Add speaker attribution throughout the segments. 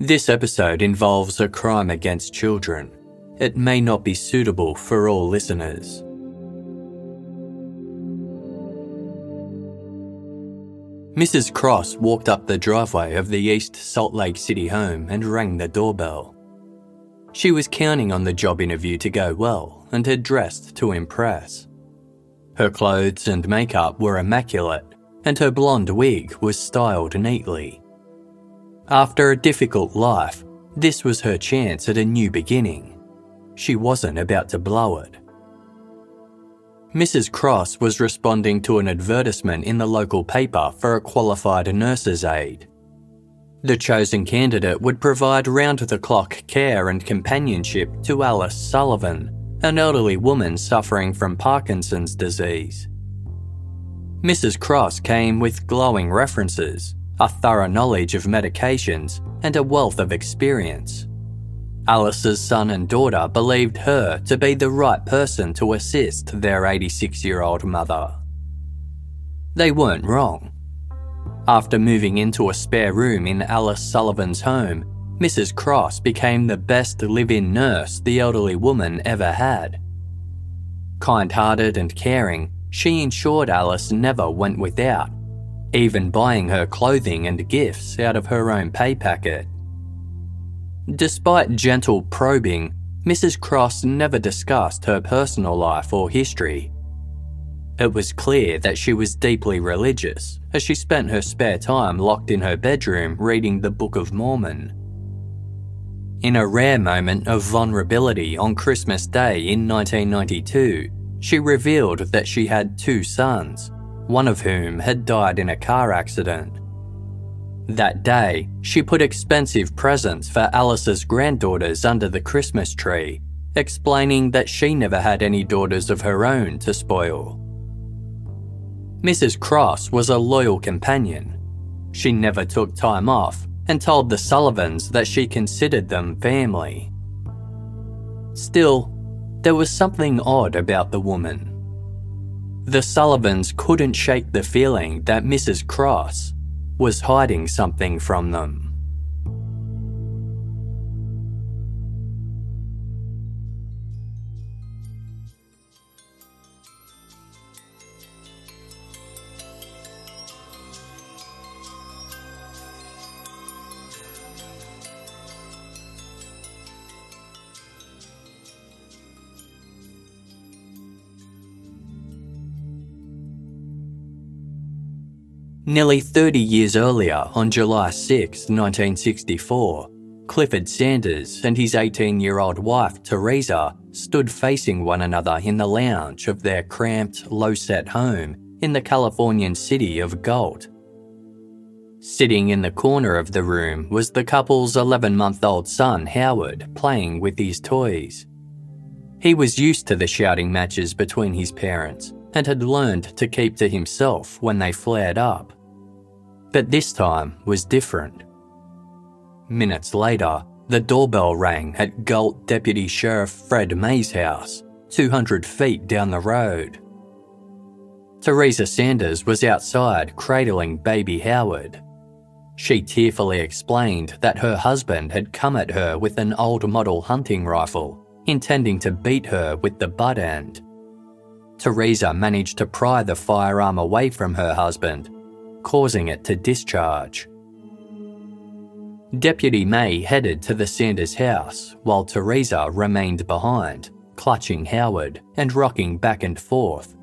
Speaker 1: This episode involves a crime against children. It may not be suitable for all listeners. Mrs. Cross walked up the driveway of the East Salt Lake City home and rang the doorbell. She was counting on the job interview to go well and had dressed to impress. Her clothes and makeup were immaculate, and her blonde wig was styled neatly. After a difficult life, this was her chance at a new beginning. She wasn't about to blow it. Mrs. Cross was responding to an advertisement in the local paper for a qualified nurse's aide. The chosen candidate would provide round the clock care and companionship to Alice Sullivan, an elderly woman suffering from Parkinson's disease. Mrs. Cross came with glowing references, a thorough knowledge of medications, and a wealth of experience. Alice's son and daughter believed her to be the right person to assist their 86 year old mother. They weren't wrong. After moving into a spare room in Alice Sullivan's home, Mrs. Cross became the best live in nurse the elderly woman ever had. Kind hearted and caring, she ensured Alice never went without, even buying her clothing and gifts out of her own pay packet. Despite gentle probing, Mrs. Cross never discussed her personal life or history. It was clear that she was deeply religious, as she spent her spare time locked in her bedroom reading the Book of Mormon. In a rare moment of vulnerability on Christmas Day in 1992, she revealed that she had two sons, one of whom had died in a car accident. That day, she put expensive presents for Alice's granddaughters under the Christmas tree, explaining that she never had any daughters of her own to spoil. Mrs. Cross was a loyal companion. She never took time off and told the Sullivans that she considered them family. Still, there was something odd about the woman. The Sullivans couldn't shake the feeling that Mrs. Cross was hiding something from them. Nearly 30 years earlier, on July 6, 1964, Clifford Sanders and his 18 year old wife, Teresa, stood facing one another in the lounge of their cramped, low set home in the Californian city of Galt. Sitting in the corner of the room was the couple's 11 month old son, Howard, playing with his toys. He was used to the shouting matches between his parents and had learned to keep to himself when they flared up. But this time was different. Minutes later, the doorbell rang at Galt Deputy Sheriff Fred May's house, 200 feet down the road. Teresa Sanders was outside cradling baby Howard. She tearfully explained that her husband had come at her with an old model hunting rifle, intending to beat her with the butt end. Teresa managed to pry the firearm away from her husband causing it to discharge. Deputy May headed to the Sanders house while Teresa remained behind, clutching Howard and rocking back and forth.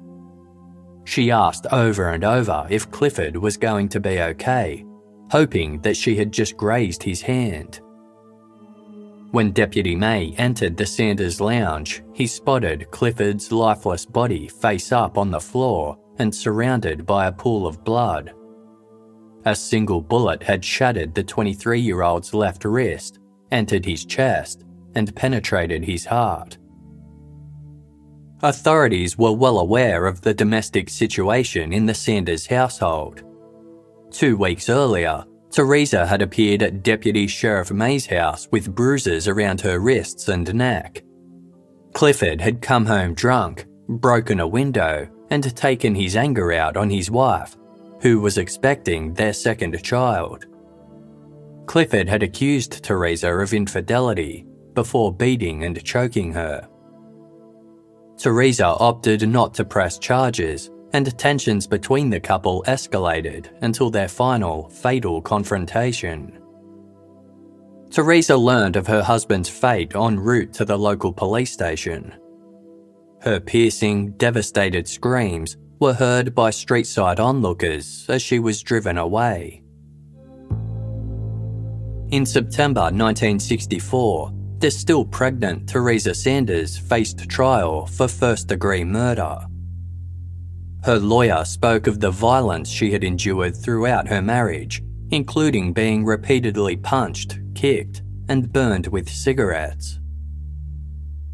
Speaker 1: She asked over and over if Clifford was going to be okay, hoping that she had just grazed his hand. When Deputy May entered the Sanders lounge, he spotted Clifford's lifeless body face up on the floor and surrounded by a pool of blood. A single bullet had shattered the 23 year old's left wrist, entered his chest, and penetrated his heart. Authorities were well aware of the domestic situation in the Sanders household. Two weeks earlier, Teresa had appeared at Deputy Sheriff May's house with bruises around her wrists and neck. Clifford had come home drunk, broken a window, and taken his anger out on his wife, who was expecting their second child. Clifford had accused Teresa of infidelity before beating and choking her. Teresa opted not to press charges, and tensions between the couple escalated until their final, fatal confrontation. Teresa learned of her husband's fate en route to the local police station. Her piercing, devastated screams were heard by street-side onlookers as she was driven away. In September 1964, the still pregnant Teresa Sanders faced trial for first degree murder. Her lawyer spoke of the violence she had endured throughout her marriage, including being repeatedly punched, kicked, and burned with cigarettes.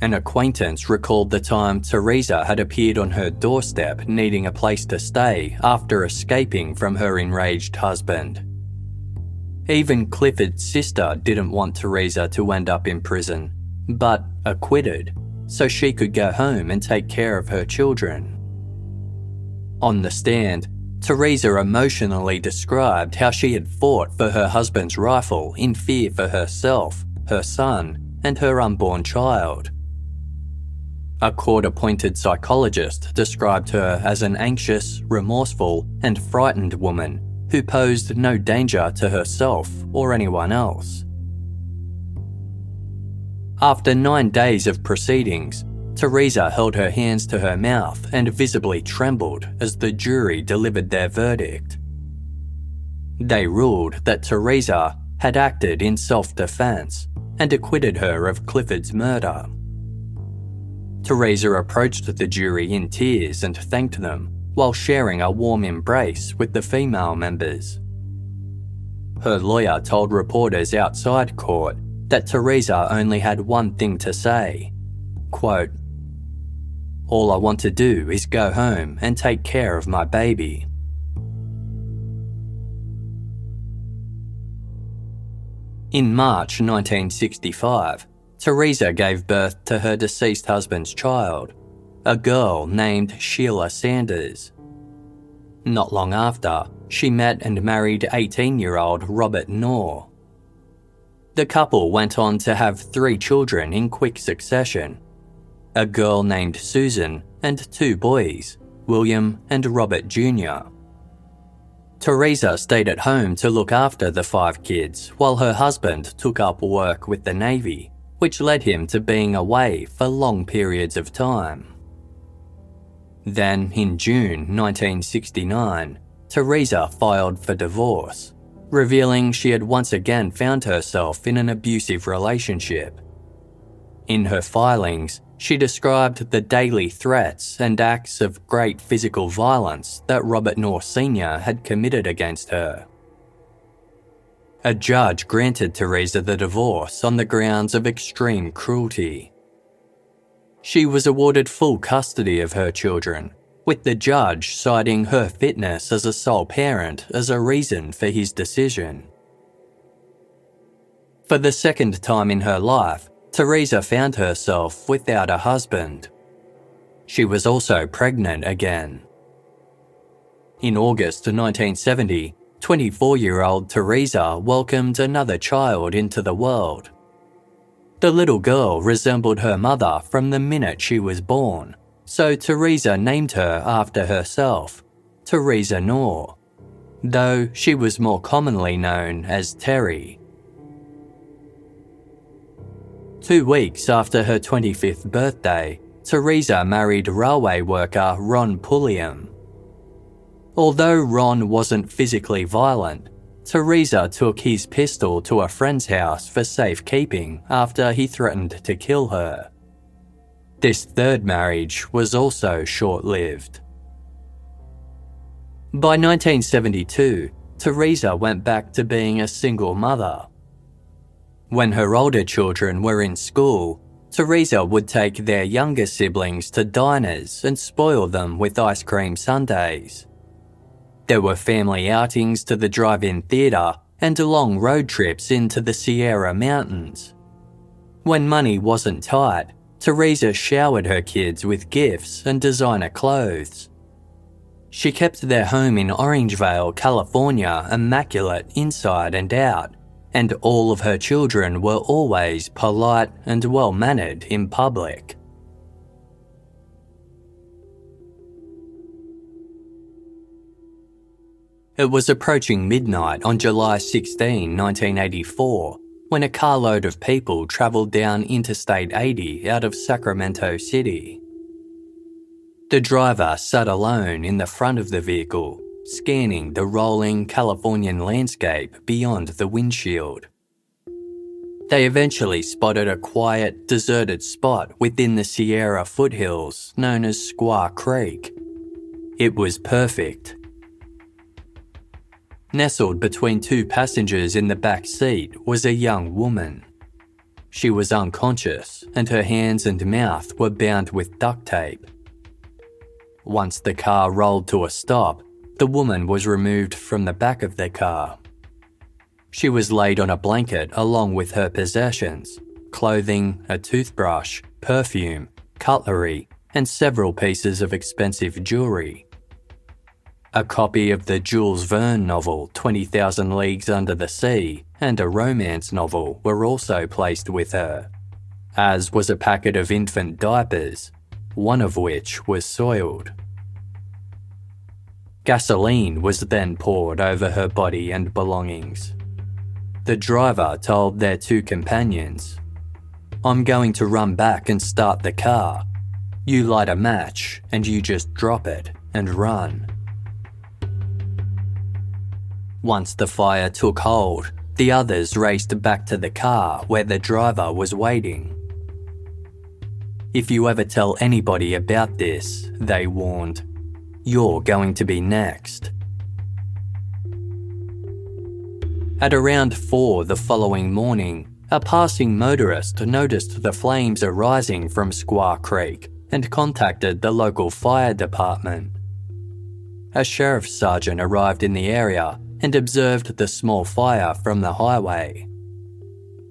Speaker 1: An acquaintance recalled the time Teresa had appeared on her doorstep needing a place to stay after escaping from her enraged husband. Even Clifford's sister didn't want Teresa to end up in prison, but acquitted, so she could go home and take care of her children. On the stand, Teresa emotionally described how she had fought for her husband's rifle in fear for herself, her son, and her unborn child. A court appointed psychologist described her as an anxious, remorseful, and frightened woman who posed no danger to herself or anyone else. After nine days of proceedings, Teresa held her hands to her mouth and visibly trembled as the jury delivered their verdict. They ruled that Teresa had acted in self defense and acquitted her of Clifford's murder. Teresa approached the jury in tears and thanked them while sharing a warm embrace with the female members. Her lawyer told reporters outside court that Teresa only had one thing to say quote, All I want to do is go home and take care of my baby. In March 1965, Teresa gave birth to her deceased husband's child, a girl named Sheila Sanders. Not long after, she met and married 18 year old Robert Knorr. The couple went on to have three children in quick succession a girl named Susan and two boys, William and Robert Jr. Teresa stayed at home to look after the five kids while her husband took up work with the Navy which led him to being away for long periods of time. Then, in June 1969, Teresa filed for divorce, revealing she had once again found herself in an abusive relationship. In her filings, she described the daily threats and acts of great physical violence that Robert Knorr Sr. had committed against her. A judge granted Teresa the divorce on the grounds of extreme cruelty. She was awarded full custody of her children, with the judge citing her fitness as a sole parent as a reason for his decision. For the second time in her life, Teresa found herself without a husband. She was also pregnant again. In August 1970, 24 year old Teresa welcomed another child into the world. The little girl resembled her mother from the minute she was born, so Teresa named her after herself, Teresa Knorr, though she was more commonly known as Terry. Two weeks after her 25th birthday, Teresa married railway worker Ron Pulliam. Although Ron wasn't physically violent, Teresa took his pistol to a friend's house for safekeeping after he threatened to kill her. This third marriage was also short lived. By 1972, Teresa went back to being a single mother. When her older children were in school, Teresa would take their younger siblings to diners and spoil them with ice cream sundaes. There were family outings to the drive in theatre and long road trips into the Sierra Mountains. When money wasn't tight, Teresa showered her kids with gifts and designer clothes. She kept their home in Orangevale, California, immaculate inside and out, and all of her children were always polite and well mannered in public. It was approaching midnight on July 16, 1984, when a carload of people travelled down Interstate 80 out of Sacramento City. The driver sat alone in the front of the vehicle, scanning the rolling Californian landscape beyond the windshield. They eventually spotted a quiet, deserted spot within the Sierra foothills known as Squaw Creek. It was perfect. Nestled between two passengers in the back seat was a young woman. She was unconscious and her hands and mouth were bound with duct tape. Once the car rolled to a stop, the woman was removed from the back of the car. She was laid on a blanket along with her possessions clothing, a toothbrush, perfume, cutlery, and several pieces of expensive jewellery. A copy of the Jules Verne novel 20,000 Leagues Under the Sea and a romance novel were also placed with her, as was a packet of infant diapers, one of which was soiled. Gasoline was then poured over her body and belongings. The driver told their two companions, I'm going to run back and start the car. You light a match and you just drop it and run. Once the fire took hold, the others raced back to the car where the driver was waiting. If you ever tell anybody about this, they warned, you're going to be next. At around 4 the following morning, a passing motorist noticed the flames arising from Squaw Creek and contacted the local fire department. A sheriff's sergeant arrived in the area and observed the small fire from the highway.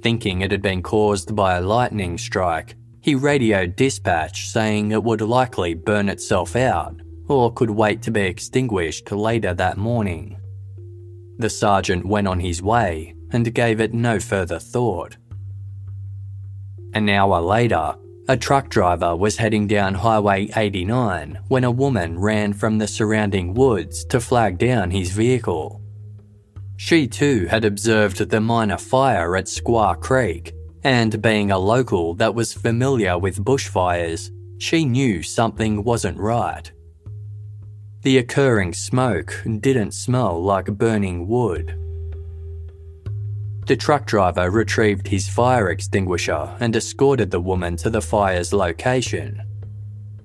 Speaker 1: Thinking it had been caused by a lightning strike, he radioed dispatch saying it would likely burn itself out or could wait to be extinguished later that morning. The sergeant went on his way and gave it no further thought. An hour later, a truck driver was heading down Highway 89 when a woman ran from the surrounding woods to flag down his vehicle. She too had observed the minor fire at Squaw Creek, and being a local that was familiar with bushfires, she knew something wasn't right. The occurring smoke didn't smell like burning wood. The truck driver retrieved his fire extinguisher and escorted the woman to the fire's location.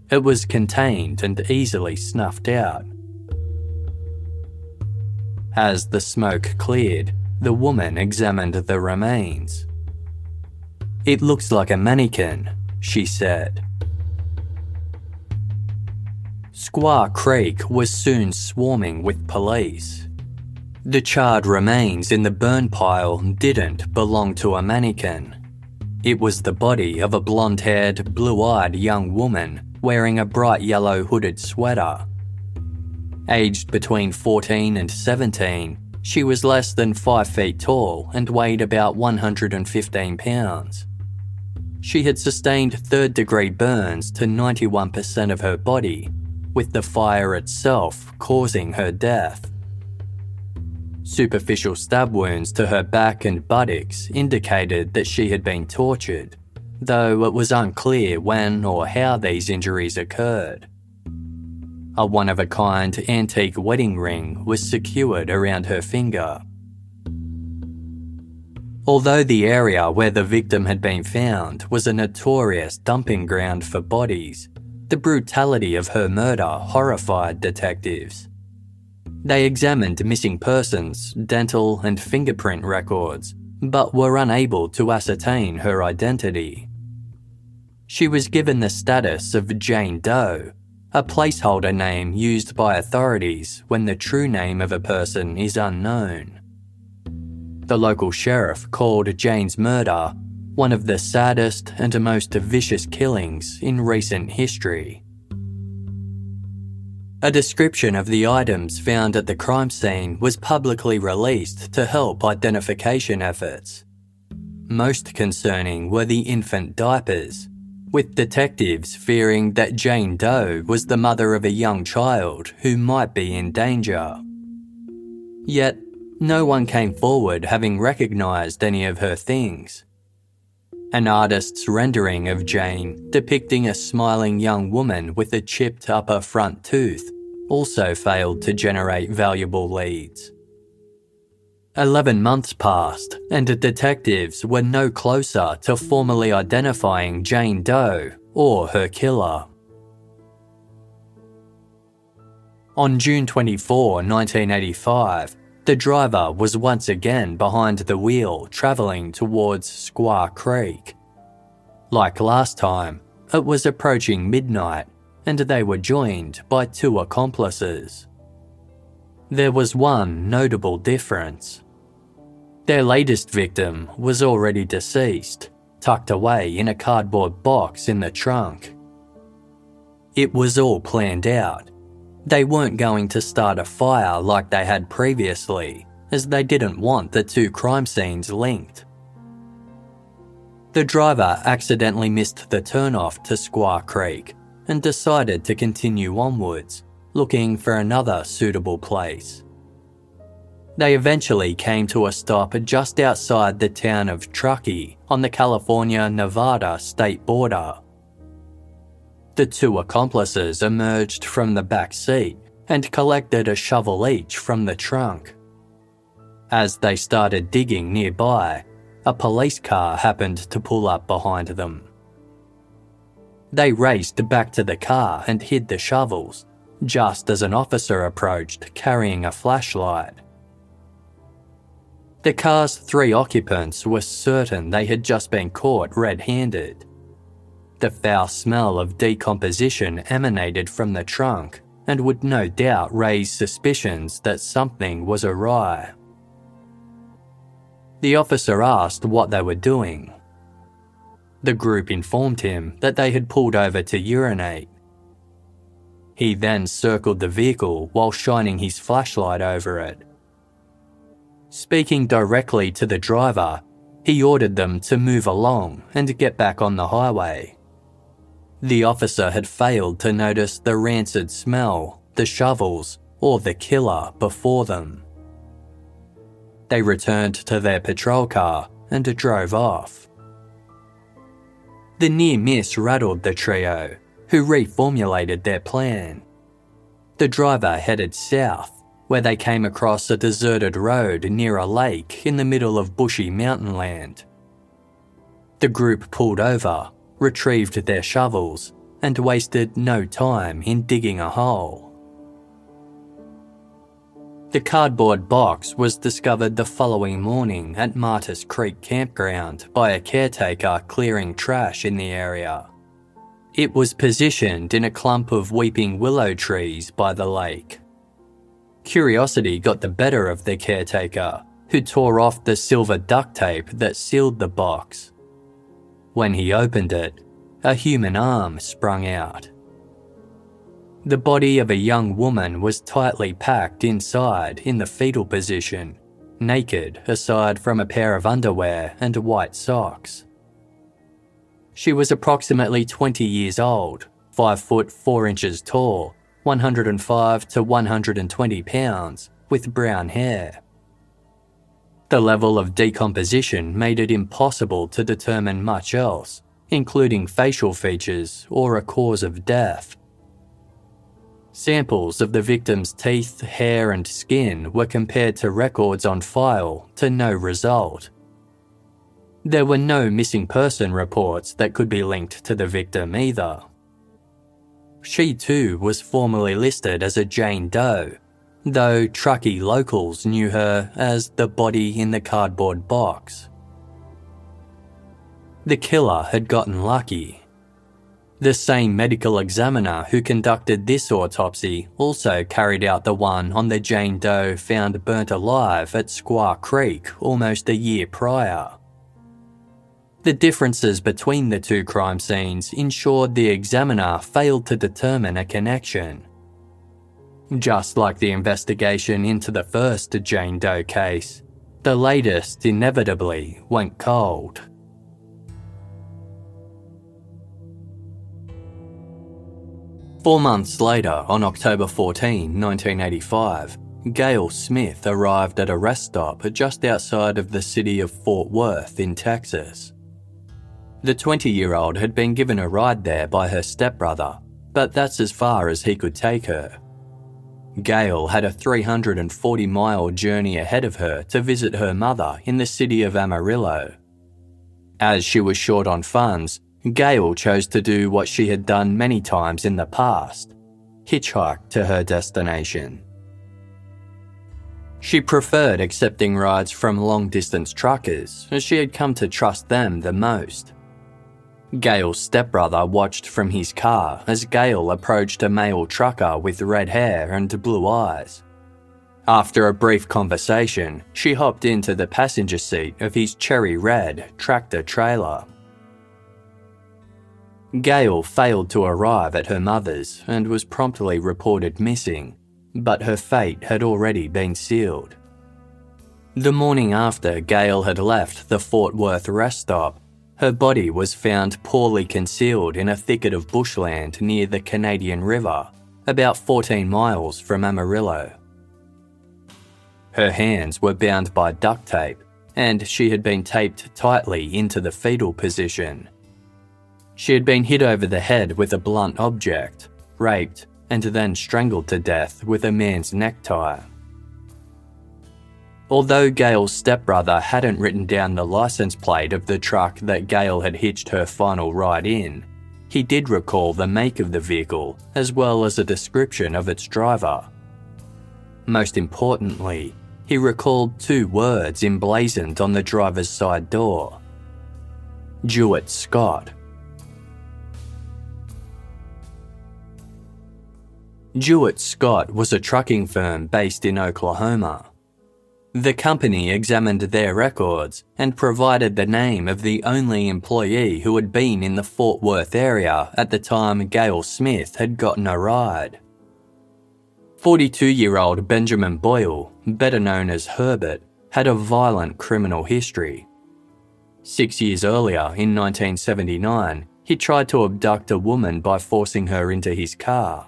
Speaker 1: It was contained and easily snuffed out. As the smoke cleared, the woman examined the remains. It looks like a mannequin, she said. Squaw Creek was soon swarming with police. The charred remains in the burn pile didn't belong to a mannequin. It was the body of a blonde haired, blue eyed young woman wearing a bright yellow hooded sweater. Aged between 14 and 17, she was less than 5 feet tall and weighed about 115 pounds. She had sustained third degree burns to 91% of her body with the fire itself causing her death. Superficial stab wounds to her back and buttocks indicated that she had been tortured, though it was unclear when or how these injuries occurred. A one of a kind antique wedding ring was secured around her finger. Although the area where the victim had been found was a notorious dumping ground for bodies, the brutality of her murder horrified detectives. They examined missing persons, dental, and fingerprint records but were unable to ascertain her identity. She was given the status of Jane Doe, a placeholder name used by authorities when the true name of a person is unknown. The local sheriff called Jane's murder one of the saddest and most vicious killings in recent history. A description of the items found at the crime scene was publicly released to help identification efforts. Most concerning were the infant diapers, with detectives fearing that Jane Doe was the mother of a young child who might be in danger. Yet, no one came forward having recognised any of her things. An artist's rendering of Jane, depicting a smiling young woman with a chipped upper front tooth, also failed to generate valuable leads. Eleven months passed, and the detectives were no closer to formally identifying Jane Doe or her killer. On June 24, 1985, the driver was once again behind the wheel travelling towards Squaw Creek. Like last time, it was approaching midnight and they were joined by two accomplices. There was one notable difference. Their latest victim was already deceased, tucked away in a cardboard box in the trunk. It was all planned out. They weren't going to start a fire like they had previously, as they didn't want the two crime scenes linked. The driver accidentally missed the turnoff to Squaw Creek and decided to continue onwards, looking for another suitable place. They eventually came to a stop just outside the town of Truckee on the California Nevada state border. The two accomplices emerged from the back seat and collected a shovel each from the trunk. As they started digging nearby, a police car happened to pull up behind them. They raced back to the car and hid the shovels, just as an officer approached carrying a flashlight. The car's three occupants were certain they had just been caught red handed. The foul smell of decomposition emanated from the trunk and would no doubt raise suspicions that something was awry. The officer asked what they were doing, the group informed him that they had pulled over to urinate. He then circled the vehicle while shining his flashlight over it. Speaking directly to the driver, he ordered them to move along and get back on the highway. The officer had failed to notice the rancid smell, the shovels, or the killer before them. They returned to their patrol car and drove off. The near miss rattled the trio, who reformulated their plan. The driver headed south, where they came across a deserted road near a lake in the middle of bushy mountain land. The group pulled over, retrieved their shovels, and wasted no time in digging a hole. The cardboard box was discovered the following morning at Martis Creek Campground by a caretaker clearing trash in the area. It was positioned in a clump of weeping willow trees by the lake. Curiosity got the better of the caretaker, who tore off the silver duct tape that sealed the box. When he opened it, a human arm sprung out. The body of a young woman was tightly packed inside in the fetal position, naked aside from a pair of underwear and white socks. She was approximately 20 years old, 5 foot 4 inches tall, 105 to 120 pounds, with brown hair. The level of decomposition made it impossible to determine much else, including facial features or a cause of death. Samples of the victim's teeth, hair, and skin were compared to records on file to no result. There were no missing person reports that could be linked to the victim either. She too was formally listed as a Jane Doe, though Truckee locals knew her as the body in the cardboard box. The killer had gotten lucky. The same medical examiner who conducted this autopsy also carried out the one on the Jane Doe found burnt alive at Squaw Creek almost a year prior. The differences between the two crime scenes ensured the examiner failed to determine a connection. Just like the investigation into the first Jane Doe case, the latest inevitably went cold. Four months later, on October 14, 1985, Gail Smith arrived at a rest stop just outside of the city of Fort Worth in Texas. The 20 year old had been given a ride there by her stepbrother, but that's as far as he could take her. Gail had a 340 mile journey ahead of her to visit her mother in the city of Amarillo. As she was short on funds, Gail chose to do what she had done many times in the past hitchhike to her destination. She preferred accepting rides from long distance truckers, as she had come to trust them the most. Gail's stepbrother watched from his car as Gail approached a male trucker with red hair and blue eyes. After a brief conversation, she hopped into the passenger seat of his cherry red tractor trailer Gail failed to arrive at her mother's and was promptly reported missing, but her fate had already been sealed. The morning after Gail had left the Fort Worth rest stop, her body was found poorly concealed in a thicket of bushland near the Canadian River, about 14 miles from Amarillo. Her hands were bound by duct tape, and she had been taped tightly into the fetal position. She had been hit over the head with a blunt object, raped, and then strangled to death with a man's necktie. Although Gail's stepbrother hadn't written down the license plate of the truck that Gail had hitched her final ride in, he did recall the make of the vehicle as well as a description of its driver. Most importantly, he recalled two words emblazoned on the driver's side door Jewett Scott. Jewett Scott was a trucking firm based in Oklahoma. The company examined their records and provided the name of the only employee who had been in the Fort Worth area at the time Gail Smith had gotten a ride. 42 year old Benjamin Boyle, better known as Herbert, had a violent criminal history. Six years earlier, in 1979, he tried to abduct a woman by forcing her into his car.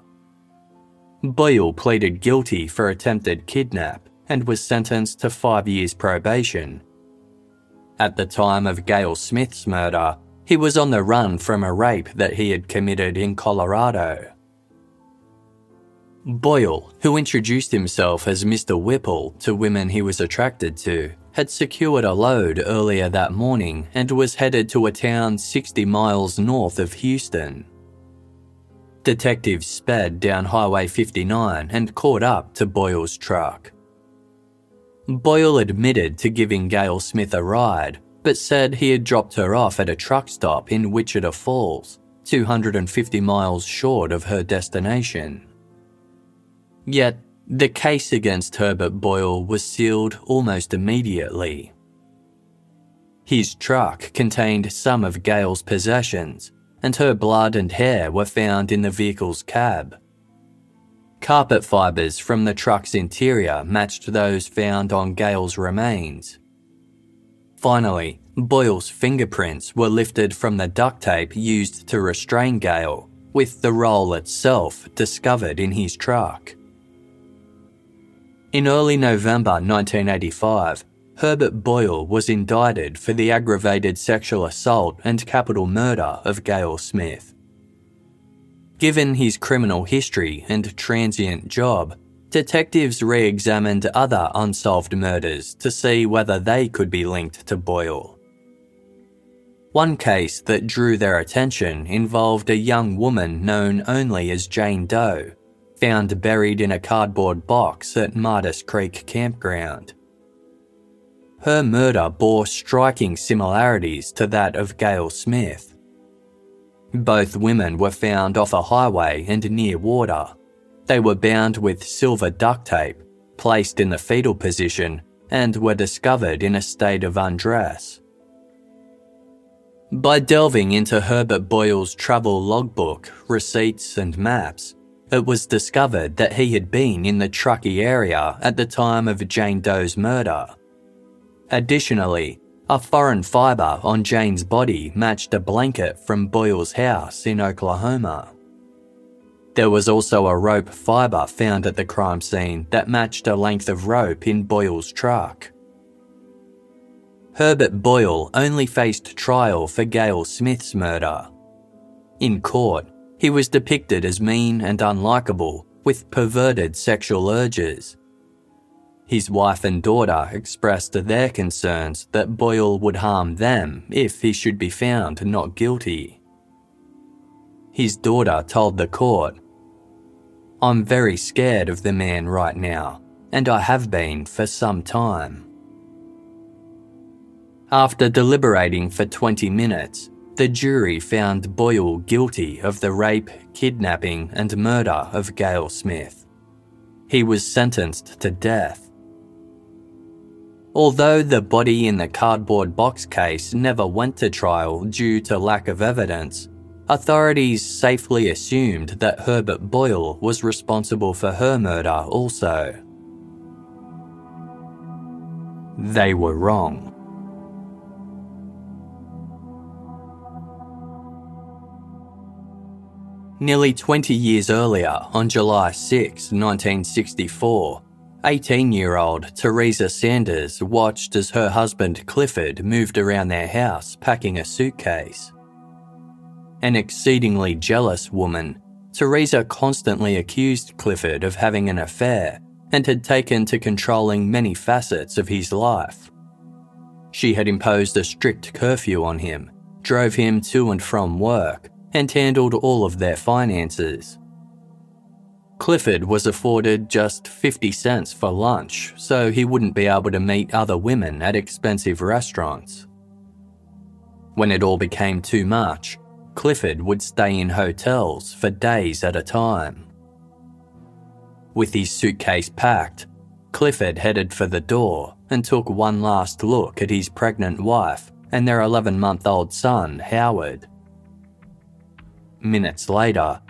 Speaker 1: Boyle pleaded guilty for attempted kidnap and was sentenced to five years probation. At the time of Gail Smith's murder, he was on the run from a rape that he had committed in Colorado. Boyle, who introduced himself as Mr. Whipple to women he was attracted to, had secured a load earlier that morning and was headed to a town 60 miles north of Houston. Detectives sped down Highway 59 and caught up to Boyle's truck. Boyle admitted to giving Gail Smith a ride, but said he had dropped her off at a truck stop in Wichita Falls, 250 miles short of her destination. Yet, the case against Herbert Boyle was sealed almost immediately. His truck contained some of Gail's possessions, and her blood and hair were found in the vehicle's cab. Carpet fibres from the truck's interior matched those found on Gail's remains. Finally, Boyle's fingerprints were lifted from the duct tape used to restrain Gail, with the roll itself discovered in his truck. In early November 1985, Herbert Boyle was indicted for the aggravated sexual assault and capital murder of Gail Smith. Given his criminal history and transient job, detectives re examined other unsolved murders to see whether they could be linked to Boyle. One case that drew their attention involved a young woman known only as Jane Doe, found buried in a cardboard box at Martis Creek Campground. Her murder bore striking similarities to that of Gail Smith. Both women were found off a highway and near water. They were bound with silver duct tape, placed in the fetal position, and were discovered in a state of undress. By delving into Herbert Boyle's travel logbook, receipts, and maps, it was discovered that he had been in the Truckee area at the time of Jane Doe's murder. Additionally, a foreign fibre on Jane's body matched a blanket from Boyle's house in Oklahoma. There was also a rope fibre found at the crime scene that matched a length of rope in Boyle's truck. Herbert Boyle only faced trial for Gail Smith's murder. In court, he was depicted as mean and unlikable with perverted sexual urges his wife and daughter expressed their concerns that Boyle would harm them if he should be found not guilty. His daughter told the court, I'm very scared of the man right now, and I have been for some time. After deliberating for 20 minutes, the jury found Boyle guilty of the rape, kidnapping, and murder of Gail Smith. He was sentenced to death Although the body in the cardboard box case never went to trial due to lack of evidence, authorities safely assumed that Herbert Boyle was responsible for her murder also. They were wrong. Nearly 20 years earlier, on July 6, 1964, 18 year old Teresa Sanders watched as her husband Clifford moved around their house packing a suitcase. An exceedingly jealous woman, Teresa constantly accused Clifford of having an affair and had taken to controlling many facets of his life. She had imposed a strict curfew on him, drove him to and from work, and handled all of their finances. Clifford was afforded just 50 cents for lunch, so he wouldn't be able to meet other women at expensive restaurants. When it all became too much, Clifford would stay in hotels for days at a time. With his suitcase packed, Clifford headed for the door and took one last look at his pregnant wife and their 11 month old son, Howard. Minutes later,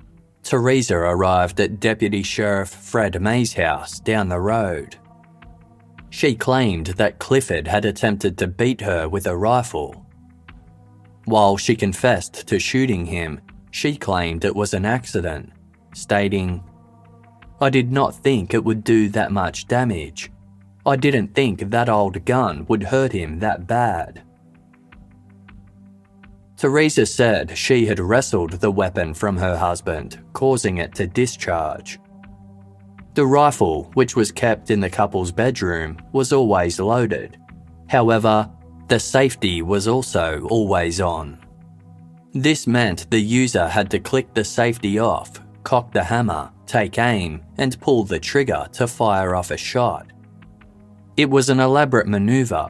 Speaker 1: Teresa arrived at Deputy Sheriff Fred May's house down the road. She claimed that Clifford had attempted to beat her with a rifle. While she confessed to shooting him, she claimed it was an accident, stating, I did not think it would do that much damage. I didn't think that old gun would hurt him that bad. Teresa said she had wrestled the weapon from her husband, causing it to discharge. The rifle, which was kept in the couple's bedroom, was always loaded. However, the safety was also always on. This meant the user had to click the safety off, cock the hammer, take aim, and pull the trigger to fire off a shot. It was an elaborate maneuver,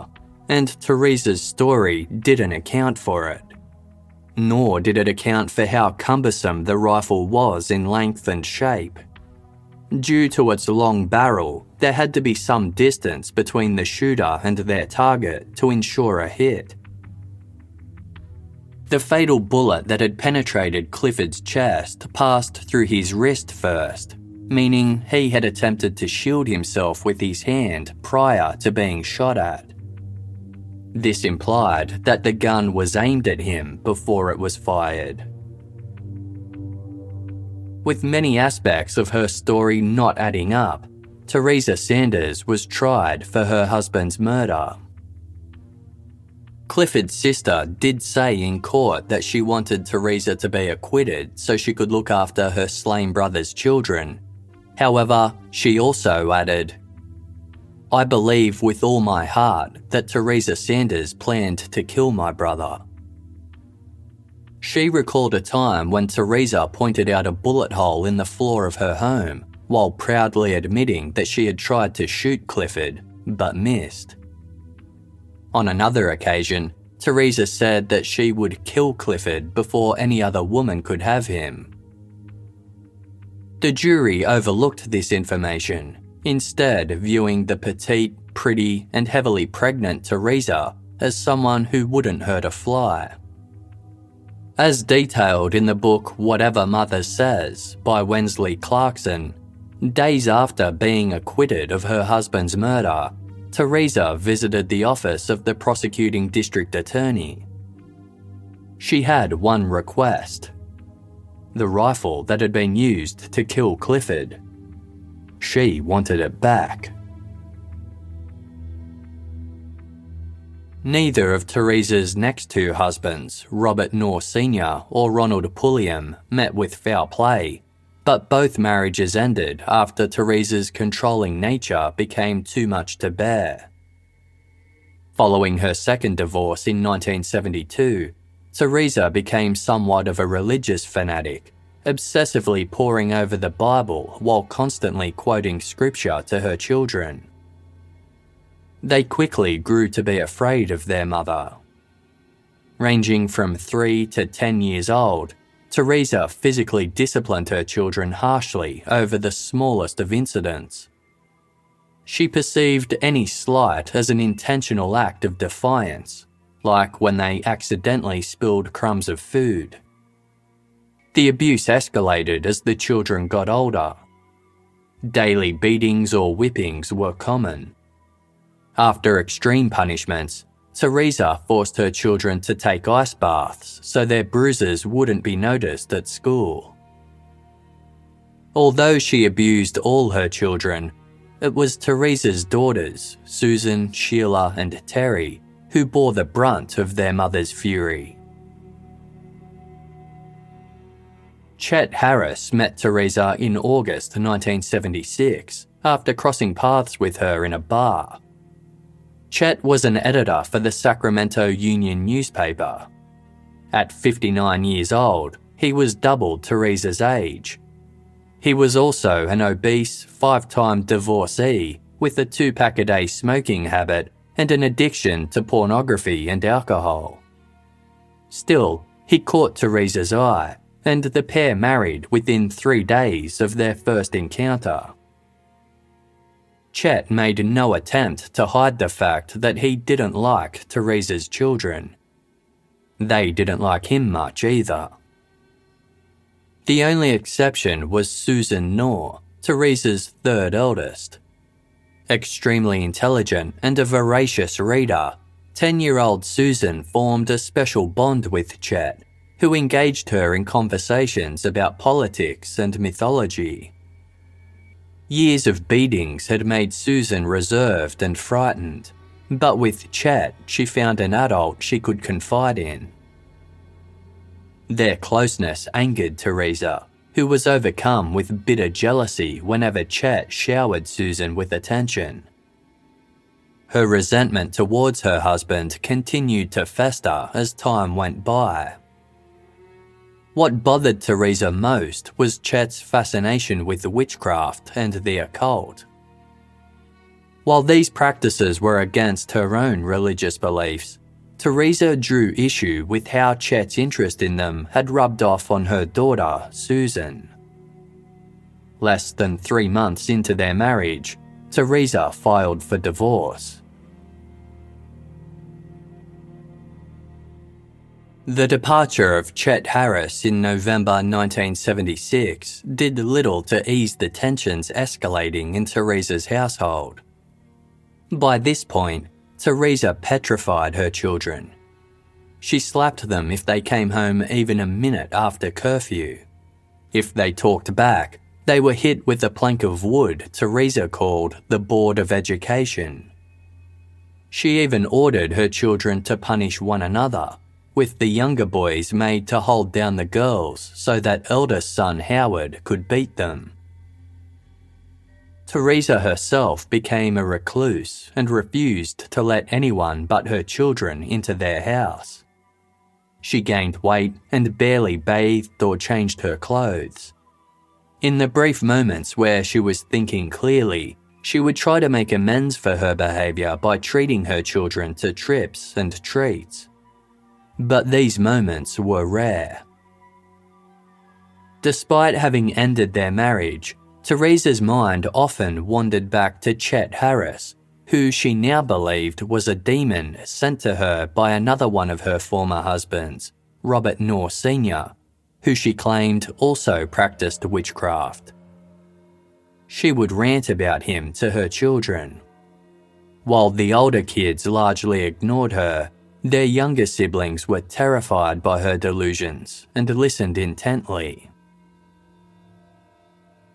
Speaker 1: and Teresa's story didn't account for it nor did it account for how cumbersome the rifle was in length and shape. Due to its long barrel, there had to be some distance between the shooter and their target to ensure a hit. The fatal bullet that had penetrated Clifford's chest passed through his wrist first, meaning he had attempted to shield himself with his hand prior to being shot at. This implied that the gun was aimed at him before it was fired. With many aspects of her story not adding up, Teresa Sanders was tried for her husband's murder. Clifford's sister did say in court that she wanted Teresa to be acquitted so she could look after her slain brother's children. However, she also added, I believe with all my heart that Teresa Sanders planned to kill my brother. She recalled a time when Teresa pointed out a bullet hole in the floor of her home while proudly admitting that she had tried to shoot Clifford but missed. On another occasion, Teresa said that she would kill Clifford before any other woman could have him. The jury overlooked this information, instead, viewing the petite, pretty, and heavily pregnant Teresa as someone who wouldn't hurt a fly. As detailed in the book Whatever Mother Says by Wensley Clarkson, days after being acquitted of her husband's murder, Teresa visited the office of the prosecuting district attorney. She had one request the rifle that had been used to kill Clifford. She wanted it back. Neither of Teresa's next two husbands, Robert Knorr Sr. or Ronald Pulliam, met with foul play, but both marriages ended after Teresa's controlling nature became too much to bear. Following her second divorce in 1972, Teresa became somewhat of a religious fanatic, obsessively poring over the Bible while constantly quoting scripture to her children. They quickly grew to be afraid of their mother. Ranging from 3 to 10 years old, Teresa physically disciplined her children harshly over the smallest of incidents. She perceived any slight as an intentional act of defiance, like when they accidentally spilled crumbs of food. The abuse escalated as the children got older. Daily beatings or whippings were common. After extreme punishments, Teresa forced her children to take ice baths so their bruises wouldn't be noticed at school. Although she abused all her children, it was Teresa's daughters, Susan, Sheila, and Terry, who bore the brunt of their mother's fury. Chet Harris met Teresa in August 1976 after crossing paths with her in a bar. Chet was an editor for the Sacramento Union newspaper. At 59 years old, he was double Teresa's age. He was also an obese, five time divorcee with a two pack a day smoking habit and an addiction to pornography and alcohol. Still, he caught Teresa's eye, and the pair married within three days of their first encounter. Chet made no attempt to hide the fact that he didn't like Teresa's children. They didn't like him much either. The only exception was Susan Knorr, Teresa's third eldest. Extremely intelligent and a voracious reader, 10 year old Susan formed a special bond with Chet, who engaged her in conversations about politics and mythology. Years of beatings had made Susan reserved and frightened, but with Chet, she found an adult she could confide in. Their closeness angered Teresa, who was overcome with bitter jealousy whenever Chet showered Susan with attention. Her resentment towards her husband continued to fester as time went by. What bothered Teresa most was Chet's fascination with witchcraft and the occult. While these practices were against her own religious beliefs, Teresa drew issue with how Chet's interest in them had rubbed off on her daughter, Susan. Less than three months into their marriage, Teresa filed for divorce. The departure of Chet Harris in November 1976 did little to ease the tensions escalating in Teresa's household. By this point, Teresa petrified her children. She slapped them if they came home even a minute after curfew. If they talked back, they were hit with a plank of wood Teresa called the Board of Education. She even ordered her children to punish one another with the younger boys made to hold down the girls so that eldest son Howard could beat them. Teresa herself became a recluse and refused to let anyone but her children into their house. She gained weight and barely bathed or changed her clothes. In the brief moments where she was thinking clearly, she would try to make amends for her behaviour by treating her children to trips and treats. But these moments were rare. Despite having ended their marriage, Teresa's mind often wandered back to Chet Harris, who she now believed was a demon sent to her by another one of her former husbands, Robert Knorr Sr., who she claimed also practiced witchcraft. She would rant about him to her children. While the older kids largely ignored her, their younger siblings were terrified by her delusions and listened intently.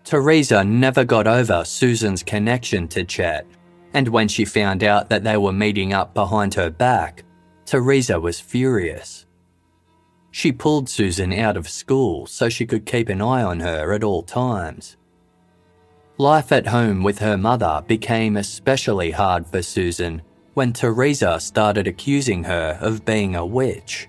Speaker 1: Teresa never got over Susan's connection to Chet, and when she found out that they were meeting up behind her back, Teresa was furious. She pulled Susan out of school so she could keep an eye on her at all times. Life at home with her mother became especially hard for Susan when Teresa started accusing her of being a witch.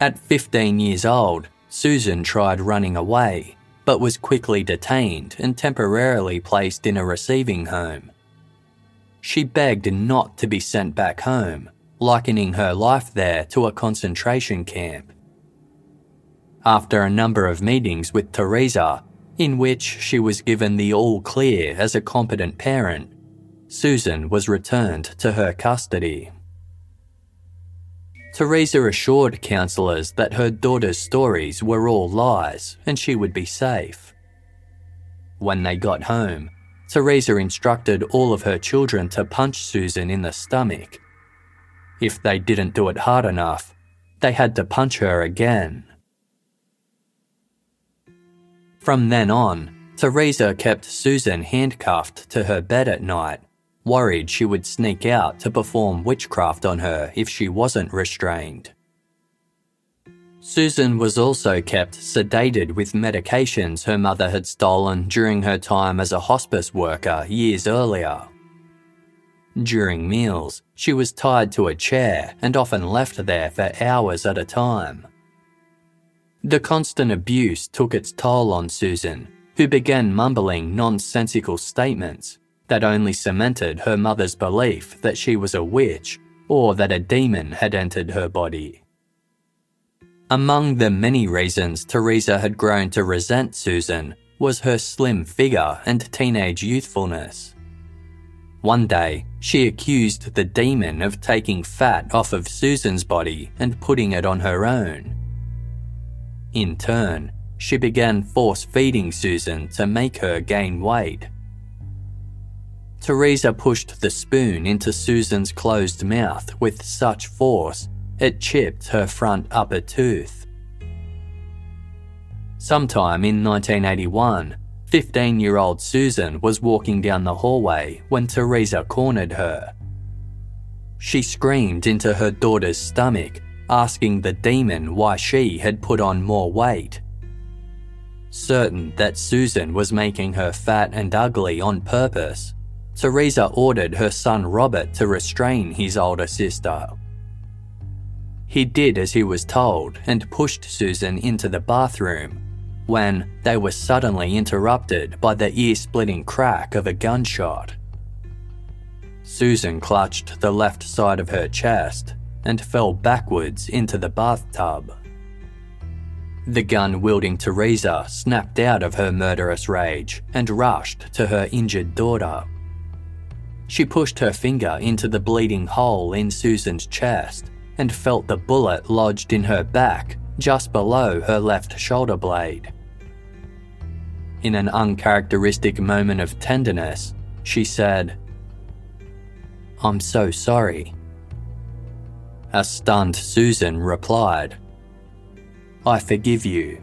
Speaker 1: At 15 years old, Susan tried running away, but was quickly detained and temporarily placed in a receiving home. She begged not to be sent back home likening her life there to a concentration camp. After a number of meetings with Teresa, in which she was given the all clear as a competent parent, Susan was returned to her custody. Teresa assured counsellors that her daughter's stories were all lies and she would be safe. When they got home, Teresa instructed all of her children to punch Susan in the stomach if they didn't do it hard enough, they had to punch her again. From then on, Teresa kept Susan handcuffed to her bed at night, worried she would sneak out to perform witchcraft on her if she wasn't restrained. Susan was also kept sedated with medications her mother had stolen during her time as a hospice worker years earlier. During meals, she was tied to a chair and often left there for hours at a time. The constant abuse took its toll on Susan, who began mumbling nonsensical statements that only cemented her mother's belief that she was a witch or that a demon had entered her body. Among the many reasons Teresa had grown to resent Susan was her slim figure and teenage youthfulness. One day, she accused the demon of taking fat off of Susan's body and putting it on her own. In turn, she began force feeding Susan to make her gain weight. Teresa pushed the spoon into Susan's closed mouth with such force it chipped her front upper tooth. Sometime in 1981, 15 year old Susan was walking down the hallway when Teresa cornered her. She screamed into her daughter's stomach, asking the demon why she had put on more weight. Certain that Susan was making her fat and ugly on purpose, Teresa ordered her son Robert to restrain his older sister. He did as he was told and pushed Susan into the bathroom when they were suddenly interrupted by the ear splitting crack of a gunshot. Susan clutched the left side of her chest and fell backwards into the bathtub. The gun wielding Teresa snapped out of her murderous rage and rushed to her injured daughter. She pushed her finger into the bleeding hole in Susan's chest and felt the bullet lodged in her back just below her left shoulder blade. In an uncharacteristic moment of tenderness, she said, I'm so sorry. A stunned Susan replied, I forgive you.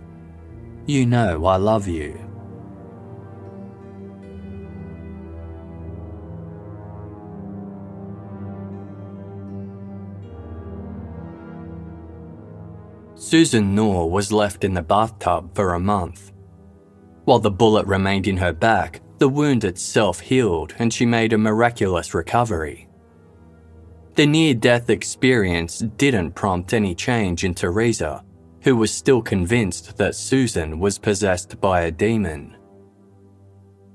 Speaker 1: You know I love you. Susan Knorr was left in the bathtub for a month. While the bullet remained in her back, the wound itself healed and she made a miraculous recovery. The near death experience didn't prompt any change in Teresa, who was still convinced that Susan was possessed by a demon.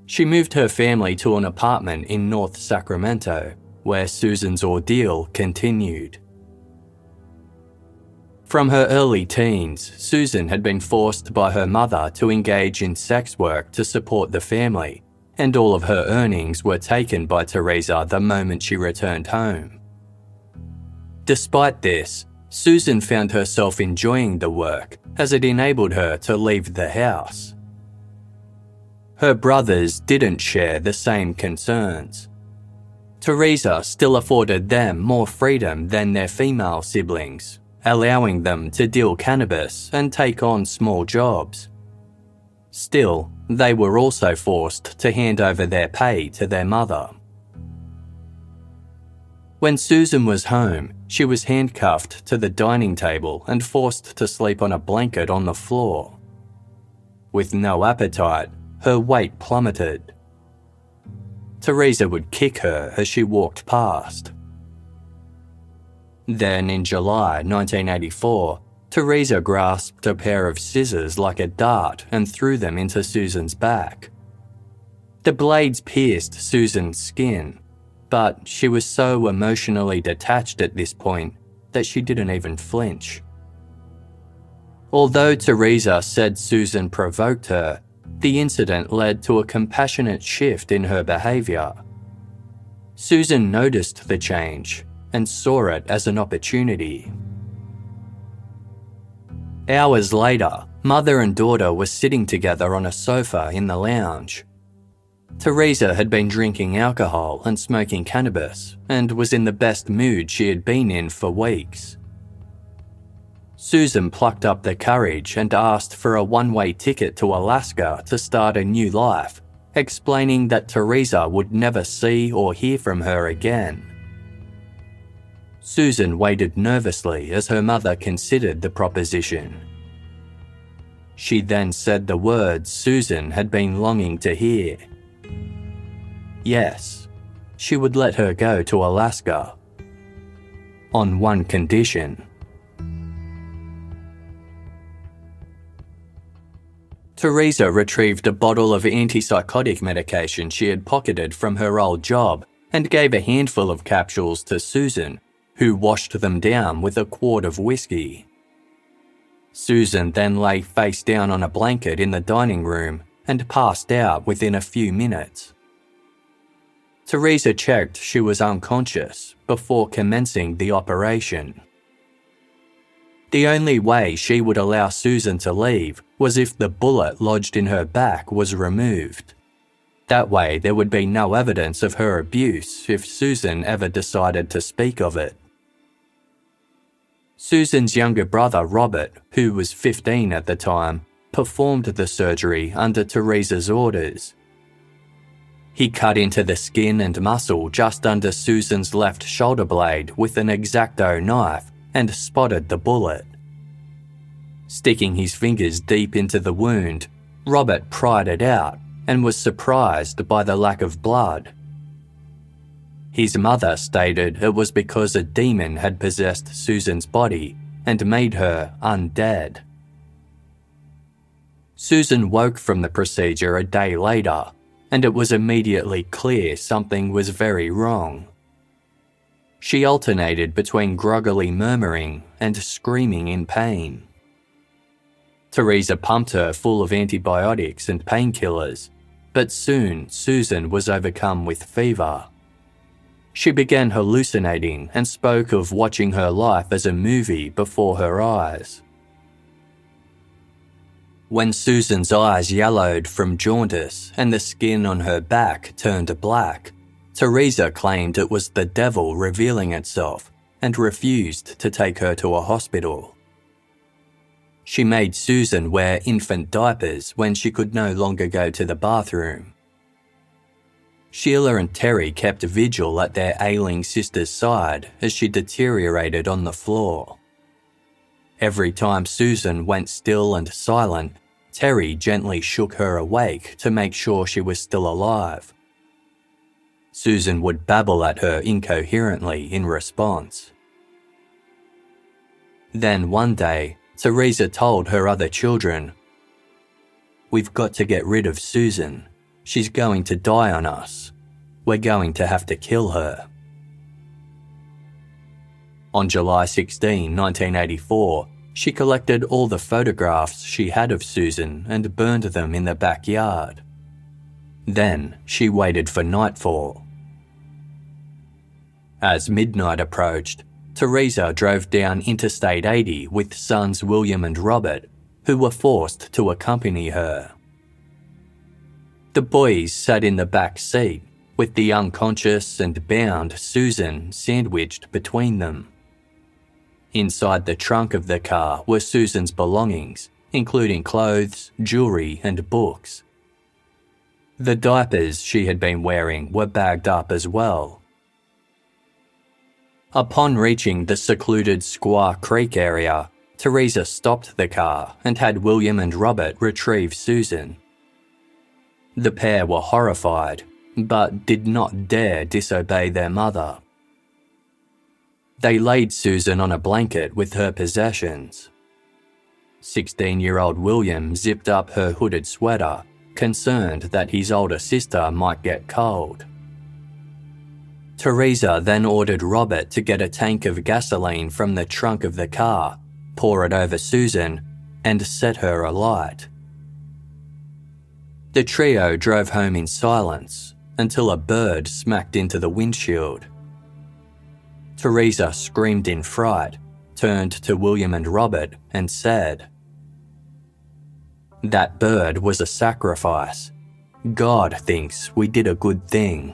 Speaker 1: She moved her family to an apartment in North Sacramento, where Susan's ordeal continued. From her early teens, Susan had been forced by her mother to engage in sex work to support the family, and all of her earnings were taken by Teresa the moment she returned home. Despite this, Susan found herself enjoying the work as it enabled her to leave the house. Her brothers didn't share the same concerns. Teresa still afforded them more freedom than their female siblings, allowing them to deal cannabis and take on small jobs. Still, they were also forced to hand over their pay to their mother. When Susan was home, she was handcuffed to the dining table and forced to sleep on a blanket on the floor. With no appetite, her weight plummeted. Teresa would kick her as she walked past. Then, in July 1984, Teresa grasped a pair of scissors like a dart and threw them into Susan's back. The blades pierced Susan's skin, but she was so emotionally detached at this point that she didn't even flinch. Although Teresa said Susan provoked her, the incident led to a compassionate shift in her behaviour. Susan noticed the change and saw it as an opportunity. Hours later, mother and daughter were sitting together on a sofa in the lounge. Teresa had been drinking alcohol and smoking cannabis and was in the best mood she had been in for weeks. Susan plucked up the courage and asked for a one way ticket to Alaska to start a new life, explaining that Teresa would never see or hear from her again. Susan waited nervously as her mother considered the proposition. She then said the words Susan had been longing to hear Yes, she would let her go to Alaska. On one condition. Teresa retrieved a bottle of antipsychotic medication she had pocketed from her old job and gave a handful of capsules to Susan, who washed them down with a quart of whiskey. Susan then lay face down on a blanket in the dining room and passed out within a few minutes. Teresa checked she was unconscious before commencing the operation. The only way she would allow Susan to leave was if the bullet lodged in her back was removed. That way, there would be no evidence of her abuse if Susan ever decided to speak of it. Susan's younger brother, Robert, who was 15 at the time, performed the surgery under Teresa's orders he cut into the skin and muscle just under Susan's left shoulder blade with an X-Acto knife and spotted the bullet. Sticking his fingers deep into the wound, Robert pried it out and was surprised by the lack of blood. His mother stated it was because a demon had possessed Susan's body and made her undead. Susan woke from the procedure a day later and it was immediately clear something was very wrong. She alternated between groggily murmuring and screaming in pain. Teresa pumped her full of antibiotics and painkillers, but soon Susan was overcome with fever. She began hallucinating and spoke of watching her life as a movie before her eyes. When Susan's eyes yellowed from jaundice and the skin on her back turned black, Teresa claimed it was the devil revealing itself and refused to take her to a hospital. She made Susan wear infant diapers when she could no longer go to the bathroom. Sheila and Terry kept vigil at their ailing sister's side as she deteriorated on the floor. Every time Susan went still and silent, Terry gently shook her awake to make sure she was still alive. Susan would babble at her incoherently in response. Then one day, Teresa told her other children, We've got to get rid of Susan. She's going to die on us. We're going to have to kill her. On July 16, 1984, she collected all the photographs she had of Susan and burned them in the backyard. Then she waited for nightfall. As midnight approached, Teresa drove down Interstate 80 with sons William and Robert, who were forced to accompany her. The boys sat in the back seat, with the unconscious and bound Susan sandwiched between them. Inside the trunk of the car were Susan's belongings, including clothes, jewellery, and books. The diapers she had been wearing were bagged up as well. Upon reaching the secluded Squaw Creek area, Teresa stopped the car and had William and Robert retrieve Susan. The pair were horrified, but did not dare disobey their mother. They laid Susan on a blanket with her possessions. 16 year old William zipped up her hooded sweater, concerned that his older sister might get cold. Teresa then ordered Robert to get a tank of gasoline from the trunk of the car, pour it over Susan, and set her alight. The trio drove home in silence until a bird smacked into the windshield. Teresa screamed in fright, turned to William and Robert, and said, That bird was a sacrifice. God thinks we did a good thing.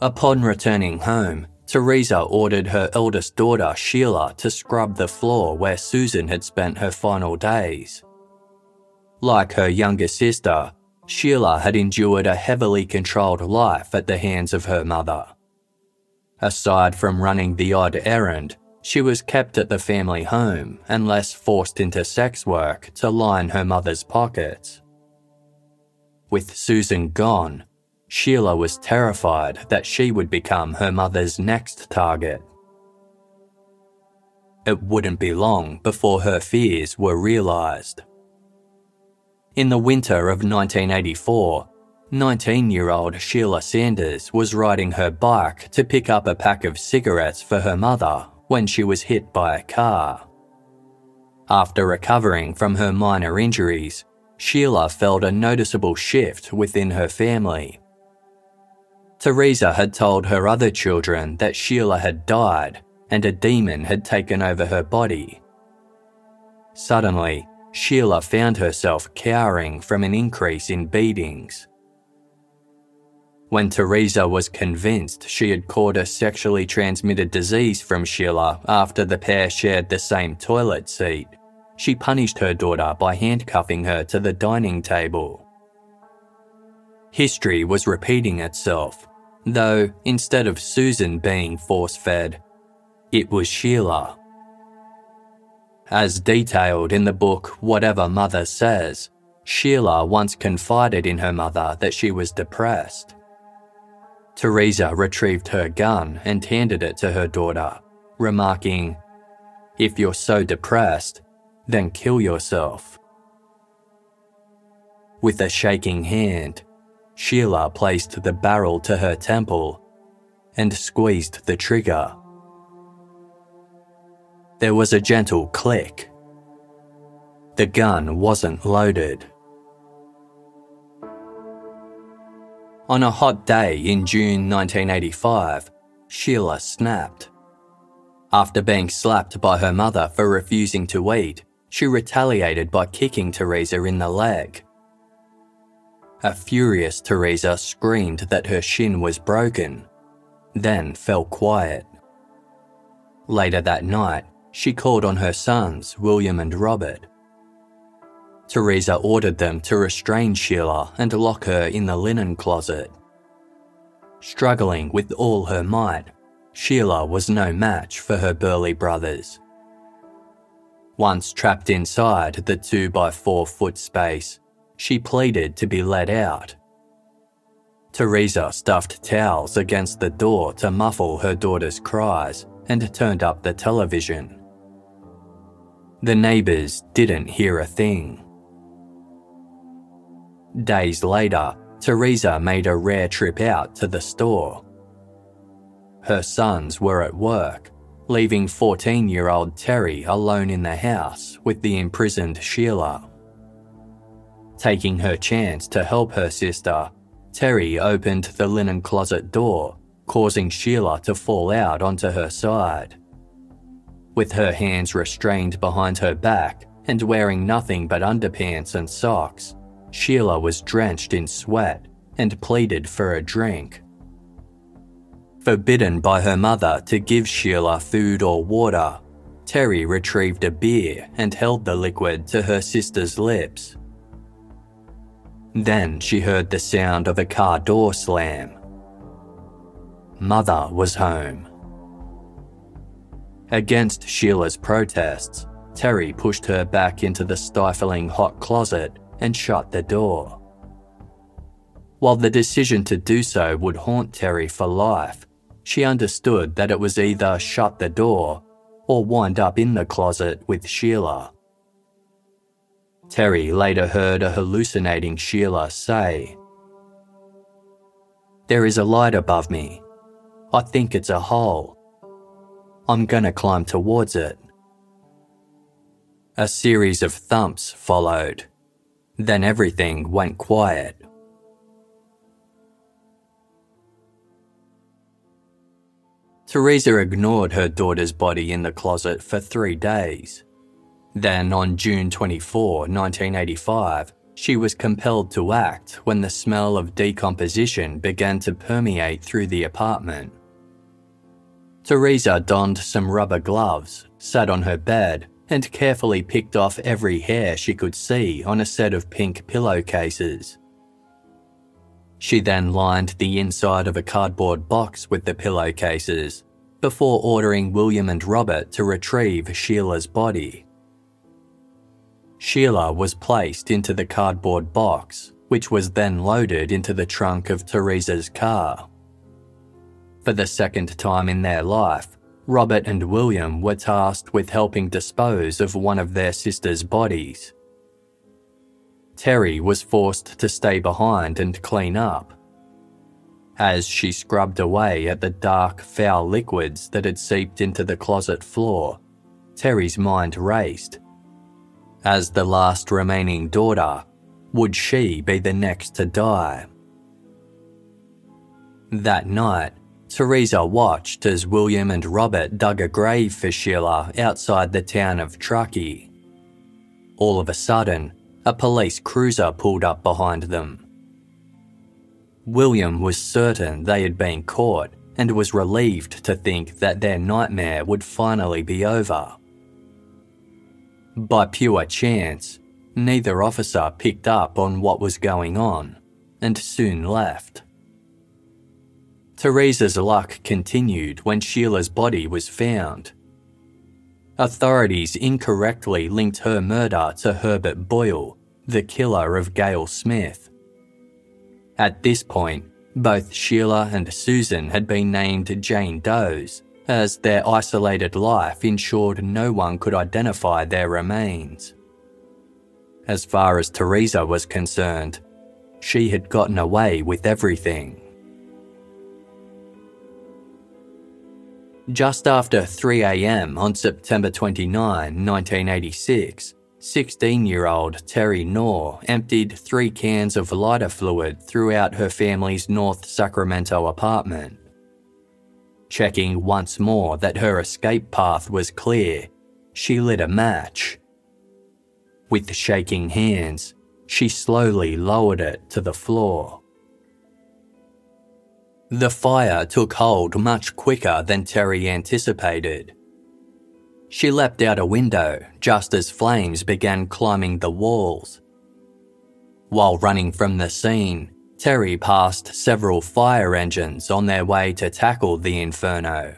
Speaker 1: Upon returning home, Teresa ordered her eldest daughter, Sheila, to scrub the floor where Susan had spent her final days. Like her younger sister, Sheila had endured a heavily controlled life at the hands of her mother. Aside from running the odd errand, she was kept at the family home unless forced into sex work to line her mother's pockets. With Susan gone, Sheila was terrified that she would become her mother's next target. It wouldn't be long before her fears were realised. In the winter of 1984, 19 year old Sheila Sanders was riding her bike to pick up a pack of cigarettes for her mother when she was hit by a car. After recovering from her minor injuries, Sheila felt a noticeable shift within her family. Teresa had told her other children that Sheila had died and a demon had taken over her body. Suddenly, Sheila found herself cowering from an increase in beatings. When Teresa was convinced she had caught a sexually transmitted disease from Sheila after the pair shared the same toilet seat, she punished her daughter by handcuffing her to the dining table. History was repeating itself though instead of Susan being force fed, it was Sheila. As detailed in the book Whatever Mother Says, Sheila once confided in her mother that she was depressed. Teresa retrieved her gun and handed it to her daughter, remarking, If you're so depressed, then kill yourself. With a shaking hand, Sheila placed the barrel to her temple and squeezed the trigger. There was a gentle click. The gun wasn't loaded. On a hot day in June 1985, Sheila snapped. After being slapped by her mother for refusing to eat, she retaliated by kicking Teresa in the leg. A furious Teresa screamed that her shin was broken, then fell quiet. Later that night, she called on her sons, William and Robert. Teresa ordered them to restrain Sheila and lock her in the linen closet. Struggling with all her might, Sheila was no match for her burly brothers. Once trapped inside the 2 by 4 foot space, she pleaded to be let out. Teresa stuffed towels against the door to muffle her daughter's cries and turned up the television. The neighbours didn't hear a thing. Days later, Teresa made a rare trip out to the store. Her sons were at work, leaving 14 year old Terry alone in the house with the imprisoned Sheila. Taking her chance to help her sister, Terry opened the linen closet door, causing Sheila to fall out onto her side. With her hands restrained behind her back and wearing nothing but underpants and socks, Sheila was drenched in sweat and pleaded for a drink. Forbidden by her mother to give Sheila food or water, Terry retrieved a beer and held the liquid to her sister's lips. Then she heard the sound of a car door slam. Mother was home. Against Sheila's protests, Terry pushed her back into the stifling hot closet and shut the door. While the decision to do so would haunt Terry for life, she understood that it was either shut the door or wind up in the closet with Sheila. Terry later heard a hallucinating Sheila say, There is a light above me. I think it's a hole. I'm gonna climb towards it. A series of thumps followed. Then everything went quiet. Teresa ignored her daughter's body in the closet for three days. Then, on June 24, 1985, she was compelled to act when the smell of decomposition began to permeate through the apartment. Teresa donned some rubber gloves, sat on her bed, and carefully picked off every hair she could see on a set of pink pillowcases. She then lined the inside of a cardboard box with the pillowcases before ordering William and Robert to retrieve Sheila's body. Sheila was placed into the cardboard box, which was then loaded into the trunk of Teresa's car. For the second time in their life, Robert and William were tasked with helping dispose of one of their sister's bodies. Terry was forced to stay behind and clean up. As she scrubbed away at the dark, foul liquids that had seeped into the closet floor, Terry's mind raced. As the last remaining daughter, would she be the next to die? That night, Teresa watched as William and Robert dug a grave for Sheila outside the town of Truckee. All of a sudden, a police cruiser pulled up behind them. William was certain they had been caught and was relieved to think that their nightmare would finally be over. By pure chance, neither officer picked up on what was going on and soon left. Teresa's luck continued when Sheila's body was found Authorities incorrectly linked her murder to Herbert Boyle, the killer of Gail Smith. At this point, both Sheila and Susan had been named Jane Does, as their isolated life ensured no one could identify their remains. As far as Teresa was concerned, she had gotten away with everything. Just after 3am on September 29, 1986, 16 year old Terry Knorr emptied three cans of lighter fluid throughout her family's North Sacramento apartment. Checking once more that her escape path was clear, she lit a match. With shaking hands, she slowly lowered it to the floor. The fire took hold much quicker than Terry anticipated. She leapt out a window just as flames began climbing the walls. While running from the scene, Terry passed several fire engines on their way to tackle the inferno.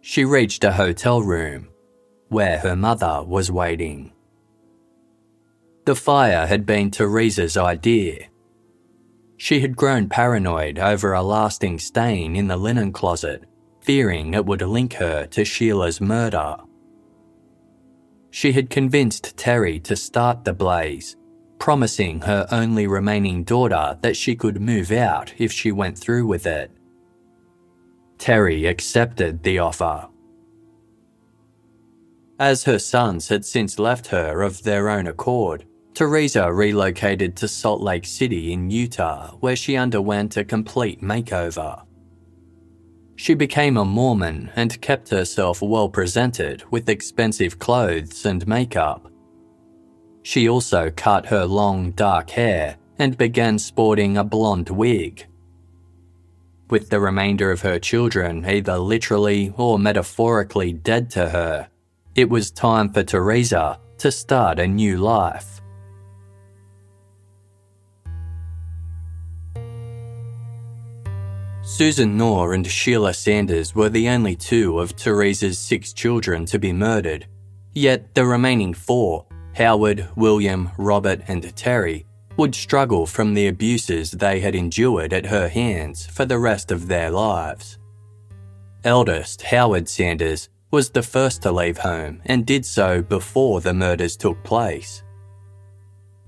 Speaker 1: She reached a hotel room where her mother was waiting. The fire had been Teresa's idea. She had grown paranoid over a lasting stain in the linen closet, fearing it would link her to Sheila's murder. She had convinced Terry to start the blaze, promising her only remaining daughter that she could move out if she went through with it. Terry accepted the offer. As her sons had since left her of their own accord, Teresa relocated to Salt Lake City in Utah, where she underwent a complete makeover. She became a Mormon and kept herself well presented with expensive clothes and makeup. She also cut her long dark hair and began sporting a blonde wig. With the remainder of her children either literally or metaphorically dead to her, it was time for Teresa to start a new life. Susan Knorr and Sheila Sanders were the only two of Teresa's six children to be murdered, yet the remaining four, Howard, William, Robert, and Terry, would struggle from the abuses they had endured at her hands for the rest of their lives. Eldest Howard Sanders was the first to leave home and did so before the murders took place.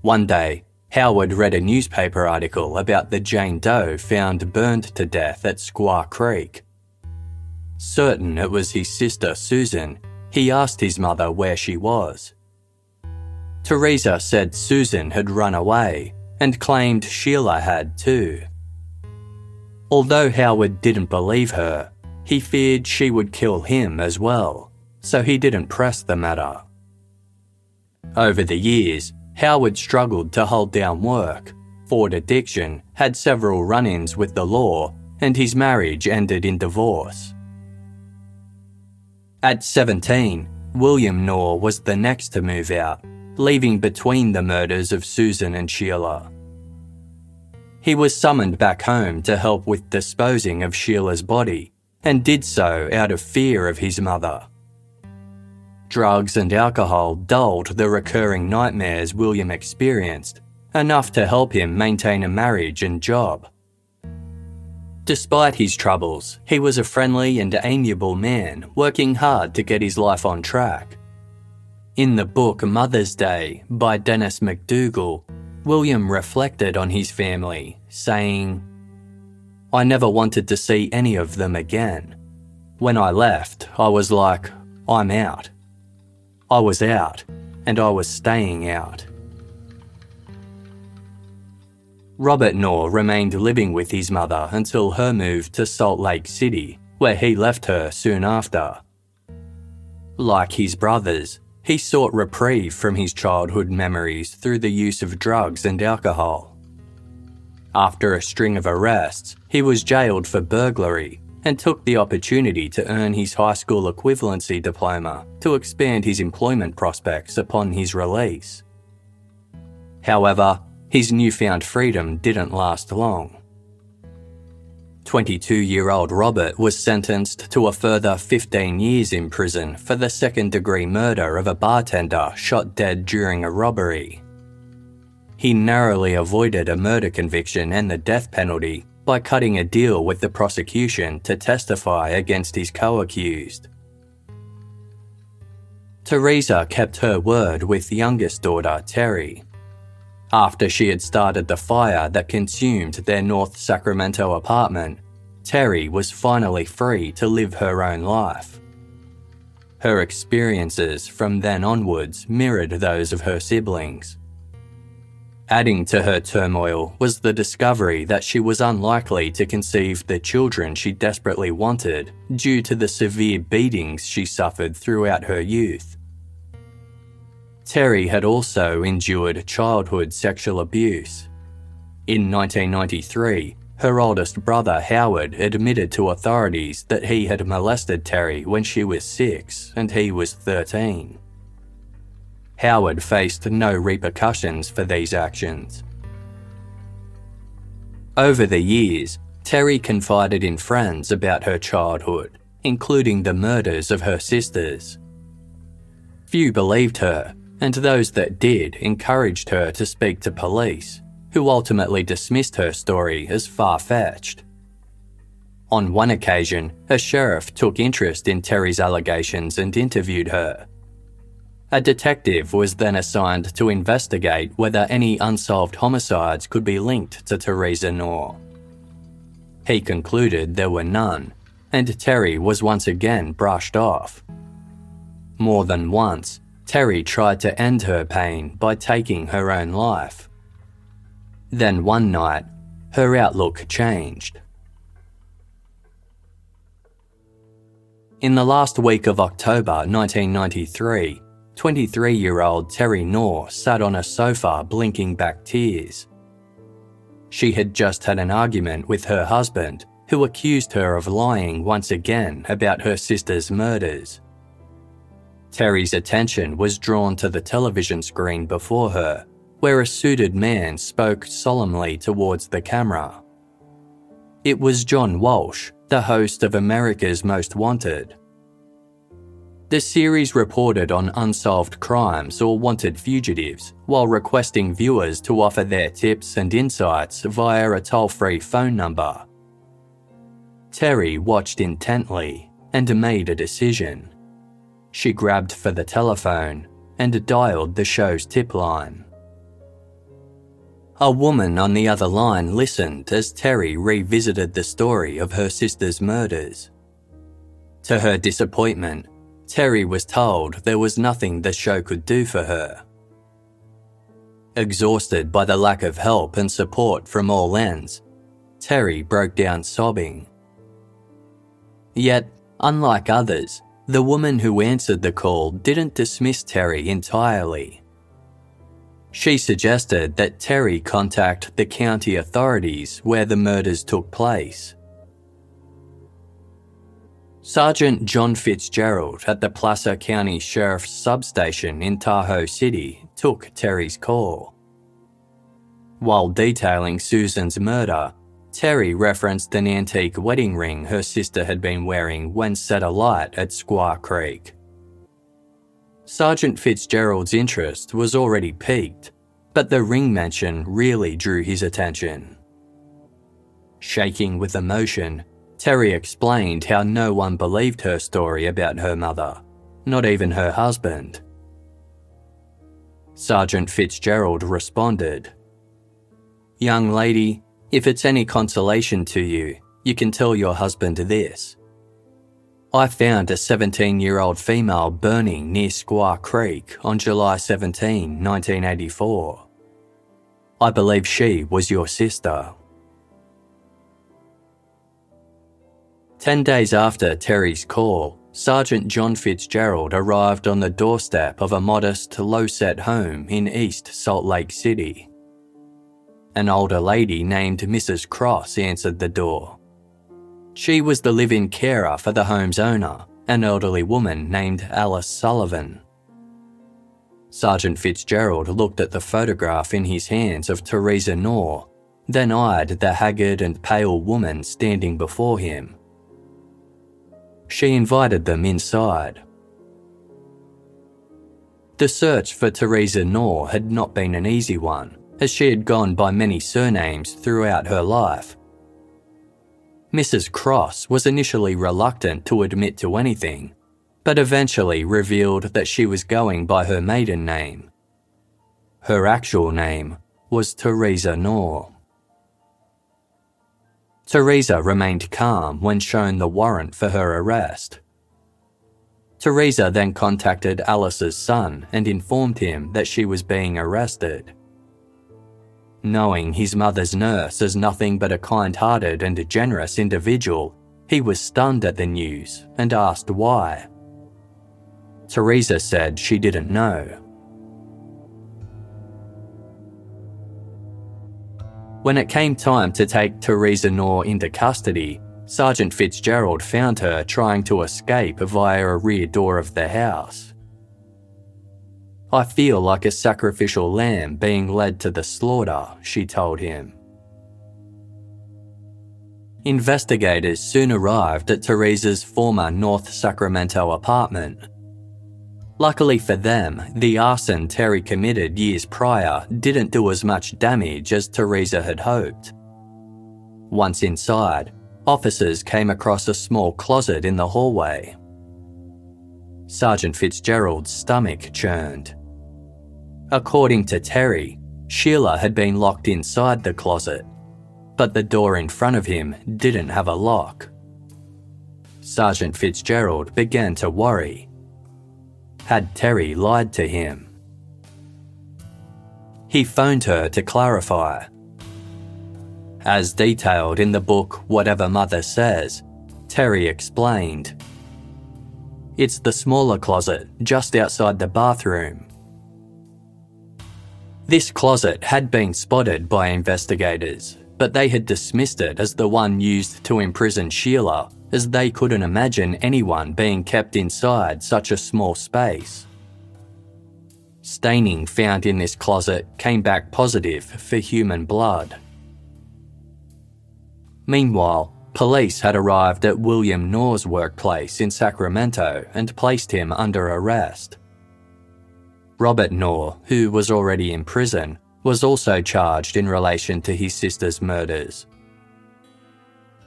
Speaker 1: One day, Howard read a newspaper article about the Jane Doe found burned to death at Squaw Creek. Certain it was his sister Susan, he asked his mother where she was. Teresa said Susan had run away and claimed Sheila had too. Although Howard didn't believe her, he feared she would kill him as well, so he didn't press the matter. Over the years, Howard struggled to hold down work, fought addiction, had several run ins with the law, and his marriage ended in divorce. At 17, William Knorr was the next to move out, leaving between the murders of Susan and Sheila. He was summoned back home to help with disposing of Sheila's body, and did so out of fear of his mother. Drugs and alcohol dulled the recurring nightmares William experienced, enough to help him maintain a marriage and job. Despite his troubles, he was a friendly and amiable man working hard to get his life on track. In the book Mother's Day by Dennis McDougal, William reflected on his family, saying, I never wanted to see any of them again. When I left, I was like, I'm out. I was out, and I was staying out. Robert Knorr remained living with his mother until her move to Salt Lake City, where he left her soon after. Like his brothers, he sought reprieve from his childhood memories through the use of drugs and alcohol. After a string of arrests, he was jailed for burglary and took the opportunity to earn his high school equivalency diploma to expand his employment prospects upon his release. However, his newfound freedom didn't last long. 22 year old Robert was sentenced to a further 15 years in prison for the second degree murder of a bartender shot dead during a robbery. He narrowly avoided a murder conviction and the death penalty by cutting a deal with the prosecution to testify against his co accused. Teresa kept her word with youngest daughter, Terry. After she had started the fire that consumed their North Sacramento apartment, Terry was finally free to live her own life. Her experiences from then onwards mirrored those of her siblings. Adding to her turmoil was the discovery that she was unlikely to conceive the children she desperately wanted due to the severe beatings she suffered throughout her youth. Terry had also endured childhood sexual abuse. In 1993, her oldest brother Howard admitted to authorities that he had molested Terry when she was six and he was 13. Howard faced no repercussions for these actions. Over the years, Terry confided in friends about her childhood, including the murders of her sisters. Few believed her, and those that did encouraged her to speak to police, who ultimately dismissed her story as far fetched. On one occasion, a sheriff took interest in Terry's allegations and interviewed her. A detective was then assigned to investigate whether any unsolved homicides could be linked to Teresa Knorr. He concluded there were none, and Terry was once again brushed off. More than once, Terry tried to end her pain by taking her own life. Then one night, her outlook changed. In the last week of October 1993, 23 year old Terry Knorr sat on a sofa blinking back tears. She had just had an argument with her husband, who accused her of lying once again about her sister's murders. Terry's attention was drawn to the television screen before her, where a suited man spoke solemnly towards the camera. It was John Walsh, the host of America's Most Wanted. The series reported on unsolved crimes or wanted fugitives while requesting viewers to offer their tips and insights via a toll free phone number. Terry watched intently and made a decision. She grabbed for the telephone and dialed the show's tip line. A woman on the other line listened as Terry revisited the story of her sister's murders. To her disappointment, Terry was told there was nothing the show could do for her. Exhausted by the lack of help and support from all ends, Terry broke down sobbing. Yet, unlike others, the woman who answered the call didn't dismiss Terry entirely. She suggested that Terry contact the county authorities where the murders took place. Sergeant John Fitzgerald at the Placer County Sheriff's Substation in Tahoe City took Terry's call. While detailing Susan's murder, Terry referenced an antique wedding ring her sister had been wearing when set alight at Squaw Creek. Sergeant Fitzgerald's interest was already piqued, but the ring mention really drew his attention. Shaking with emotion, Terry explained how no one believed her story about her mother, not even her husband. Sergeant Fitzgerald responded Young lady, if it's any consolation to you, you can tell your husband this. I found a 17 year old female burning near Squaw Creek on July 17, 1984. I believe she was your sister. Ten days after Terry's call, Sergeant John Fitzgerald arrived on the doorstep of a modest, low set home in East Salt Lake City. An older lady named Mrs. Cross answered the door. She was the live in carer for the home's owner, an elderly woman named Alice Sullivan. Sergeant Fitzgerald looked at the photograph in his hands of Teresa Knorr, then eyed the haggard and pale woman standing before him. She invited them inside. The search for Teresa Knorr had not been an easy one, as she had gone by many surnames throughout her life. Mrs. Cross was initially reluctant to admit to anything, but eventually revealed that she was going by her maiden name. Her actual name was Teresa Knorr. Teresa remained calm when shown the warrant for her arrest. Teresa then contacted Alice's son and informed him that she was being arrested. Knowing his mother's nurse as nothing but a kind hearted and generous individual, he was stunned at the news and asked why. Teresa said she didn't know. When it came time to take Teresa Knorr into custody, Sergeant Fitzgerald found her trying to escape via a rear door of the house. I feel like a sacrificial lamb being led to the slaughter, she told him. Investigators soon arrived at Teresa's former North Sacramento apartment. Luckily for them, the arson Terry committed years prior didn't do as much damage as Teresa had hoped. Once inside, officers came across a small closet in the hallway. Sergeant Fitzgerald's stomach churned. According to Terry, Sheila had been locked inside the closet, but the door in front of him didn't have a lock. Sergeant Fitzgerald began to worry. Had Terry lied to him? He phoned her to clarify. As detailed in the book Whatever Mother Says, Terry explained. It's the smaller closet just outside the bathroom. This closet had been spotted by investigators, but they had dismissed it as the one used to imprison Sheila, as they couldn't imagine anyone being kept inside such a small space. Staining found in this closet came back positive for human blood. Meanwhile, police had arrived at William Knorr's workplace in Sacramento and placed him under arrest. Robert Knorr, who was already in prison, was also charged in relation to his sister's murders.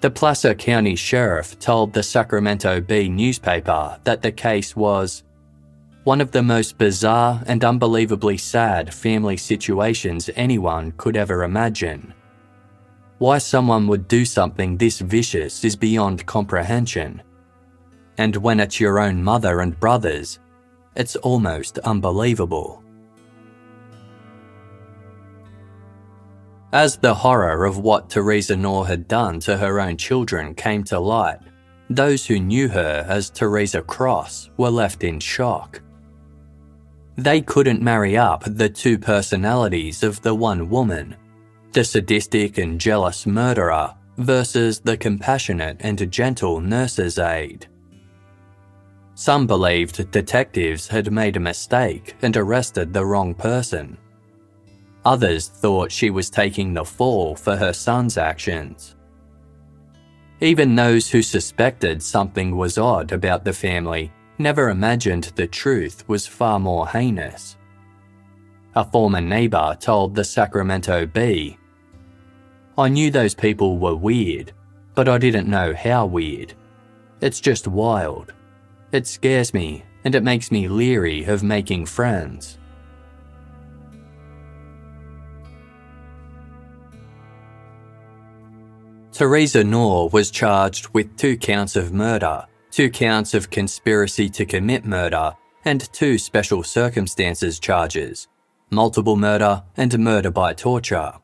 Speaker 1: The Placer County Sheriff told the Sacramento Bee newspaper that the case was one of the most bizarre and unbelievably sad family situations anyone could ever imagine. Why someone would do something this vicious is beyond comprehension. And when it's your own mother and brothers, it's almost unbelievable. As the horror of what Teresa Knorr had done to her own children came to light, those who knew her as Teresa Cross were left in shock. They couldn't marry up the two personalities of the one woman, the sadistic and jealous murderer versus the compassionate and gentle nurse's aide. Some believed detectives had made a mistake and arrested the wrong person. Others thought she was taking the fall for her son's actions. Even those who suspected something was odd about the family never imagined the truth was far more heinous. A former neighbour told the Sacramento Bee I knew those people were weird, but I didn't know how weird. It's just wild. It scares me and it makes me leery of making friends. Teresa Knorr was charged with two counts of murder, two counts of conspiracy to commit murder, and two special circumstances charges multiple murder and murder by torture.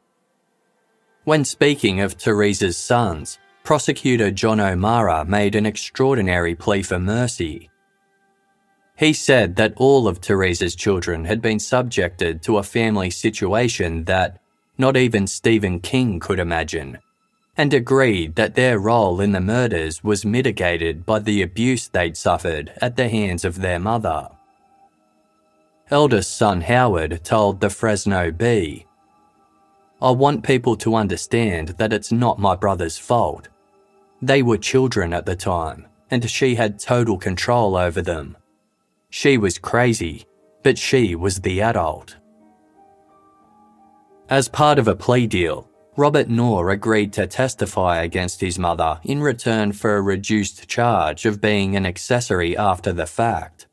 Speaker 1: When speaking of Teresa's sons, prosecutor John O'Mara made an extraordinary plea for mercy. He said that all of Teresa's children had been subjected to a family situation that not even Stephen King could imagine, and agreed that their role in the murders was mitigated by the abuse they'd suffered at the hands of their mother. Eldest son Howard told the Fresno Bee, I want people to understand that it's not my brother's fault. They were children at the time, and she had total control over them. She was crazy, but she was the adult. As part of a plea deal, Robert Knorr agreed to testify against his mother in return for a reduced charge of being an accessory after the fact.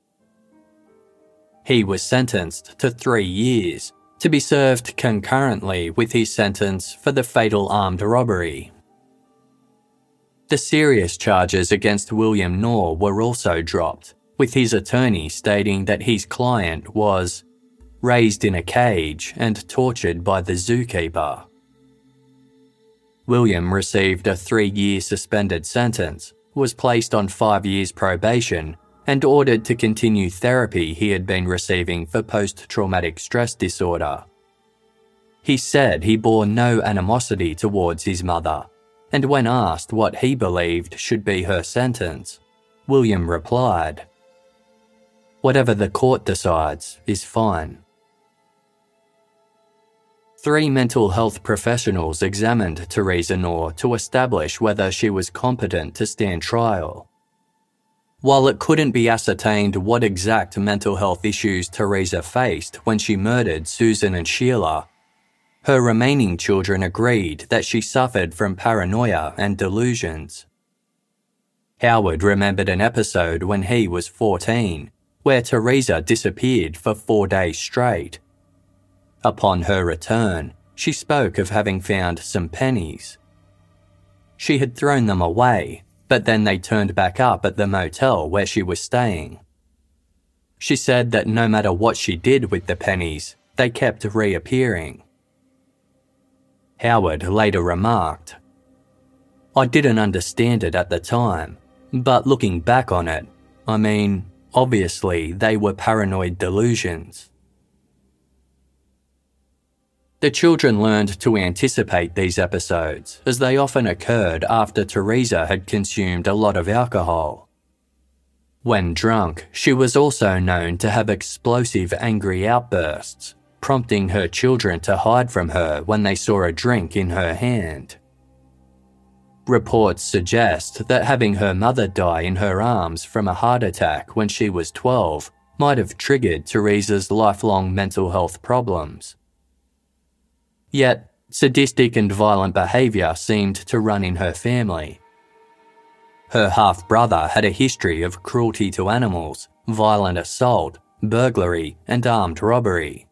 Speaker 1: He was sentenced to three years to be served concurrently with his sentence for the fatal armed robbery. The serious charges against William Knorr were also dropped, with his attorney stating that his client was raised in a cage and tortured by the zookeeper. William received a three year suspended sentence, was placed on five years probation, and ordered to continue therapy he had been receiving for post traumatic stress disorder. He said he bore no animosity towards his mother, and when asked what he believed should be her sentence, William replied, Whatever the court decides is fine. Three mental health professionals examined Teresa Knorr to establish whether she was competent to stand trial. While it couldn't be ascertained what exact mental health issues Teresa faced when she murdered Susan and Sheila, her remaining children agreed that she suffered from paranoia and delusions. Howard remembered an episode when he was 14 where Teresa disappeared for four days straight. Upon her return, she spoke of having found some pennies. She had thrown them away, but then they turned back up at the motel where she was staying. She said that no matter what she did with the pennies, they kept reappearing. Howard later remarked, I didn't understand it at the time, but looking back on it, I mean, obviously they were paranoid delusions. The children learned to anticipate these episodes, as they often occurred after Teresa had consumed a lot of alcohol. When drunk, she was also known to have explosive angry outbursts, prompting her children to hide from her when they saw a drink in her hand. Reports suggest that having her mother die in her arms from a heart attack when she was 12 might have triggered Teresa's lifelong mental health problems. Yet, sadistic and violent behaviour seemed to run in her family. Her half brother had a history of cruelty to animals, violent assault, burglary, and armed robbery.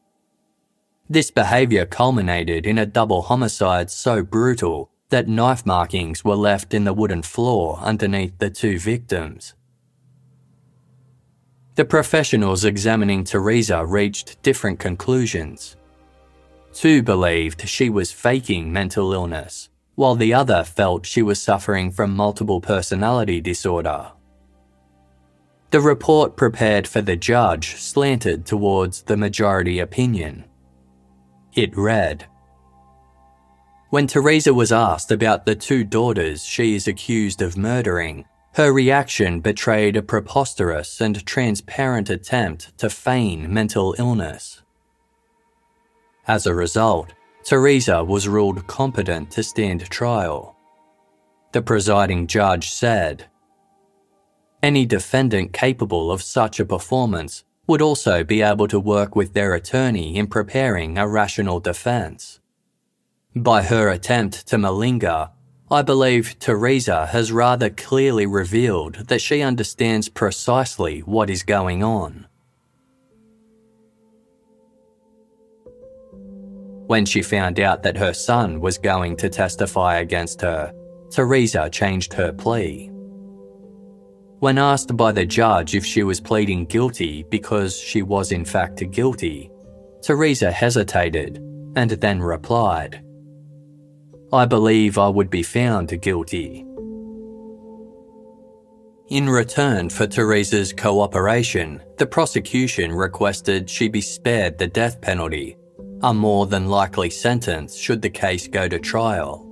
Speaker 1: This behaviour culminated in a double homicide so brutal that knife markings were left in the wooden floor underneath the two victims. The professionals examining Teresa reached different conclusions. Two believed she was faking mental illness, while the other felt she was suffering from multiple personality disorder. The report prepared for the judge slanted towards the majority opinion. It read When Teresa was asked about the two daughters she is accused of murdering, her reaction betrayed a preposterous and transparent attempt to feign mental illness. As a result, Teresa was ruled competent to stand trial. The presiding judge said, Any defendant capable of such a performance would also be able to work with their attorney in preparing a rational defense. By her attempt to malinger, I believe Teresa has rather clearly revealed that she understands precisely what is going on. When she found out that her son was going to testify against her, Teresa changed her plea. When asked by the judge if she was pleading guilty because she was in fact guilty, Teresa hesitated and then replied, I believe I would be found guilty. In return for Teresa's cooperation, the prosecution requested she be spared the death penalty, a more than likely sentence should the case go to trial.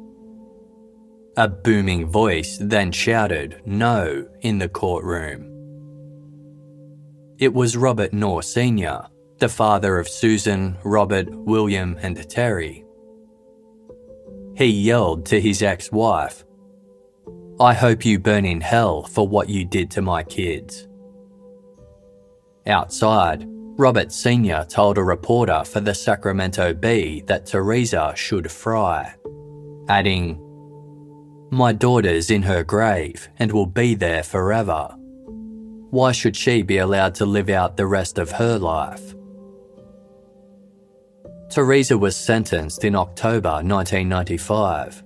Speaker 1: A booming voice then shouted, No, in the courtroom. It was Robert Knorr Sr., the father of Susan, Robert, William, and Terry. He yelled to his ex wife, I hope you burn in hell for what you did to my kids. Outside, Robert Sr. told a reporter for the Sacramento Bee that Teresa should fry, adding, my daughter's in her grave and will be there forever. Why should she be allowed to live out the rest of her life? Teresa was sentenced in October 1995.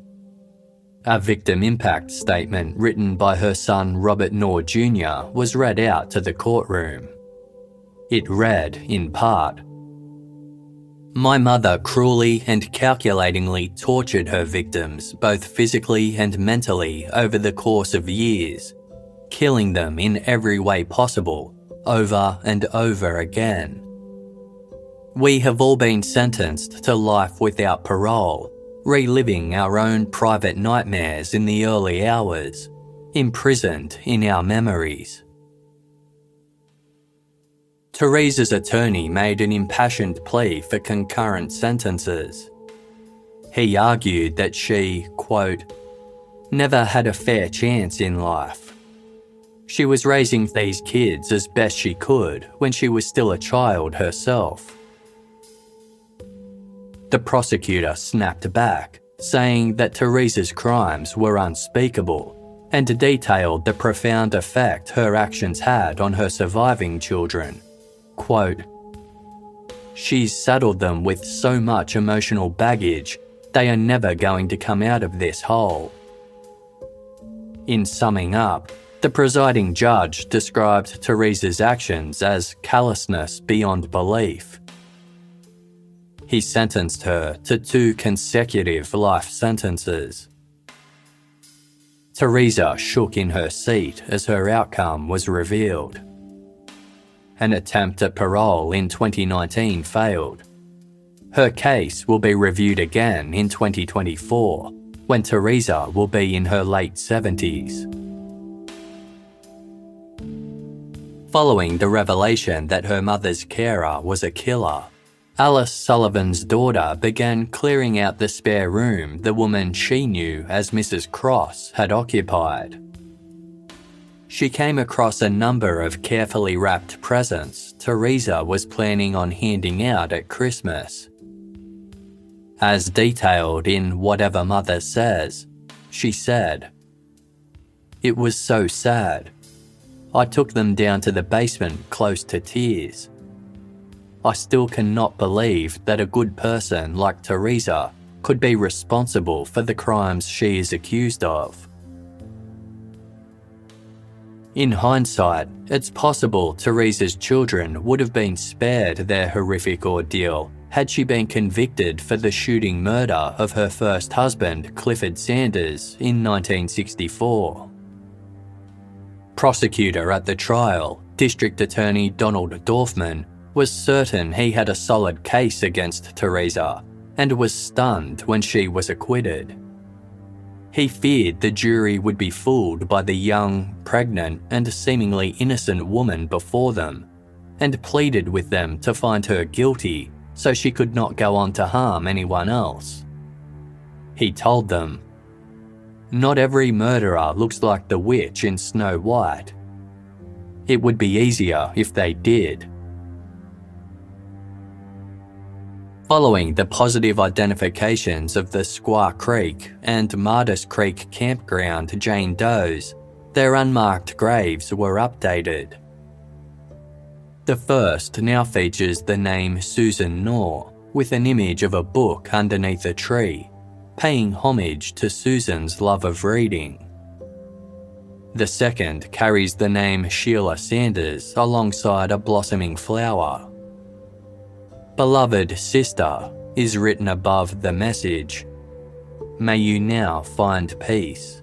Speaker 1: A victim impact statement written by her son Robert Knorr Jr. was read out to the courtroom. It read, in part, my mother cruelly and calculatingly tortured her victims both physically and mentally over the course of years, killing them in every way possible, over and over again. We have all been sentenced to life without parole, reliving our own private nightmares in the early hours, imprisoned in our memories. Teresa's attorney made an impassioned plea for concurrent sentences. He argued that she, quote, never had a fair chance in life. She was raising these kids as best she could when she was still a child herself. The prosecutor snapped back, saying that Teresa's crimes were unspeakable and detailed the profound effect her actions had on her surviving children. Quote, She's saddled them with so much emotional baggage, they are never going to come out of this hole. In summing up, the presiding judge described Teresa's actions as callousness beyond belief. He sentenced her to two consecutive life sentences. Teresa shook in her seat as her outcome was revealed. An attempt at parole in 2019 failed. Her case will be reviewed again in 2024 when Teresa will be in her late 70s. Following the revelation that her mother's carer was a killer, Alice Sullivan's daughter began clearing out the spare room the woman she knew as Mrs. Cross had occupied. She came across a number of carefully wrapped presents Teresa was planning on handing out at Christmas. As detailed in Whatever Mother Says, she said, It was so sad. I took them down to the basement close to tears. I still cannot believe that a good person like Teresa could be responsible for the crimes she is accused of. In hindsight, it's possible Teresa's children would have been spared their horrific ordeal had she been convicted for the shooting murder of her first husband, Clifford Sanders, in 1964. Prosecutor at the trial, District Attorney Donald Dorfman, was certain he had a solid case against Teresa and was stunned when she was acquitted. He feared the jury would be fooled by the young, pregnant, and seemingly innocent woman before them and pleaded with them to find her guilty so she could not go on to harm anyone else. He told them, Not every murderer looks like the witch in Snow White. It would be easier if they did. Following the positive identifications of the Squaw Creek and Martis Creek campground Jane Doe's, their unmarked graves were updated. The first now features the name Susan Knorr with an image of a book underneath a tree, paying homage to Susan's love of reading. The second carries the name Sheila Sanders alongside a blossoming flower. Beloved sister is written above the message. May you now find peace.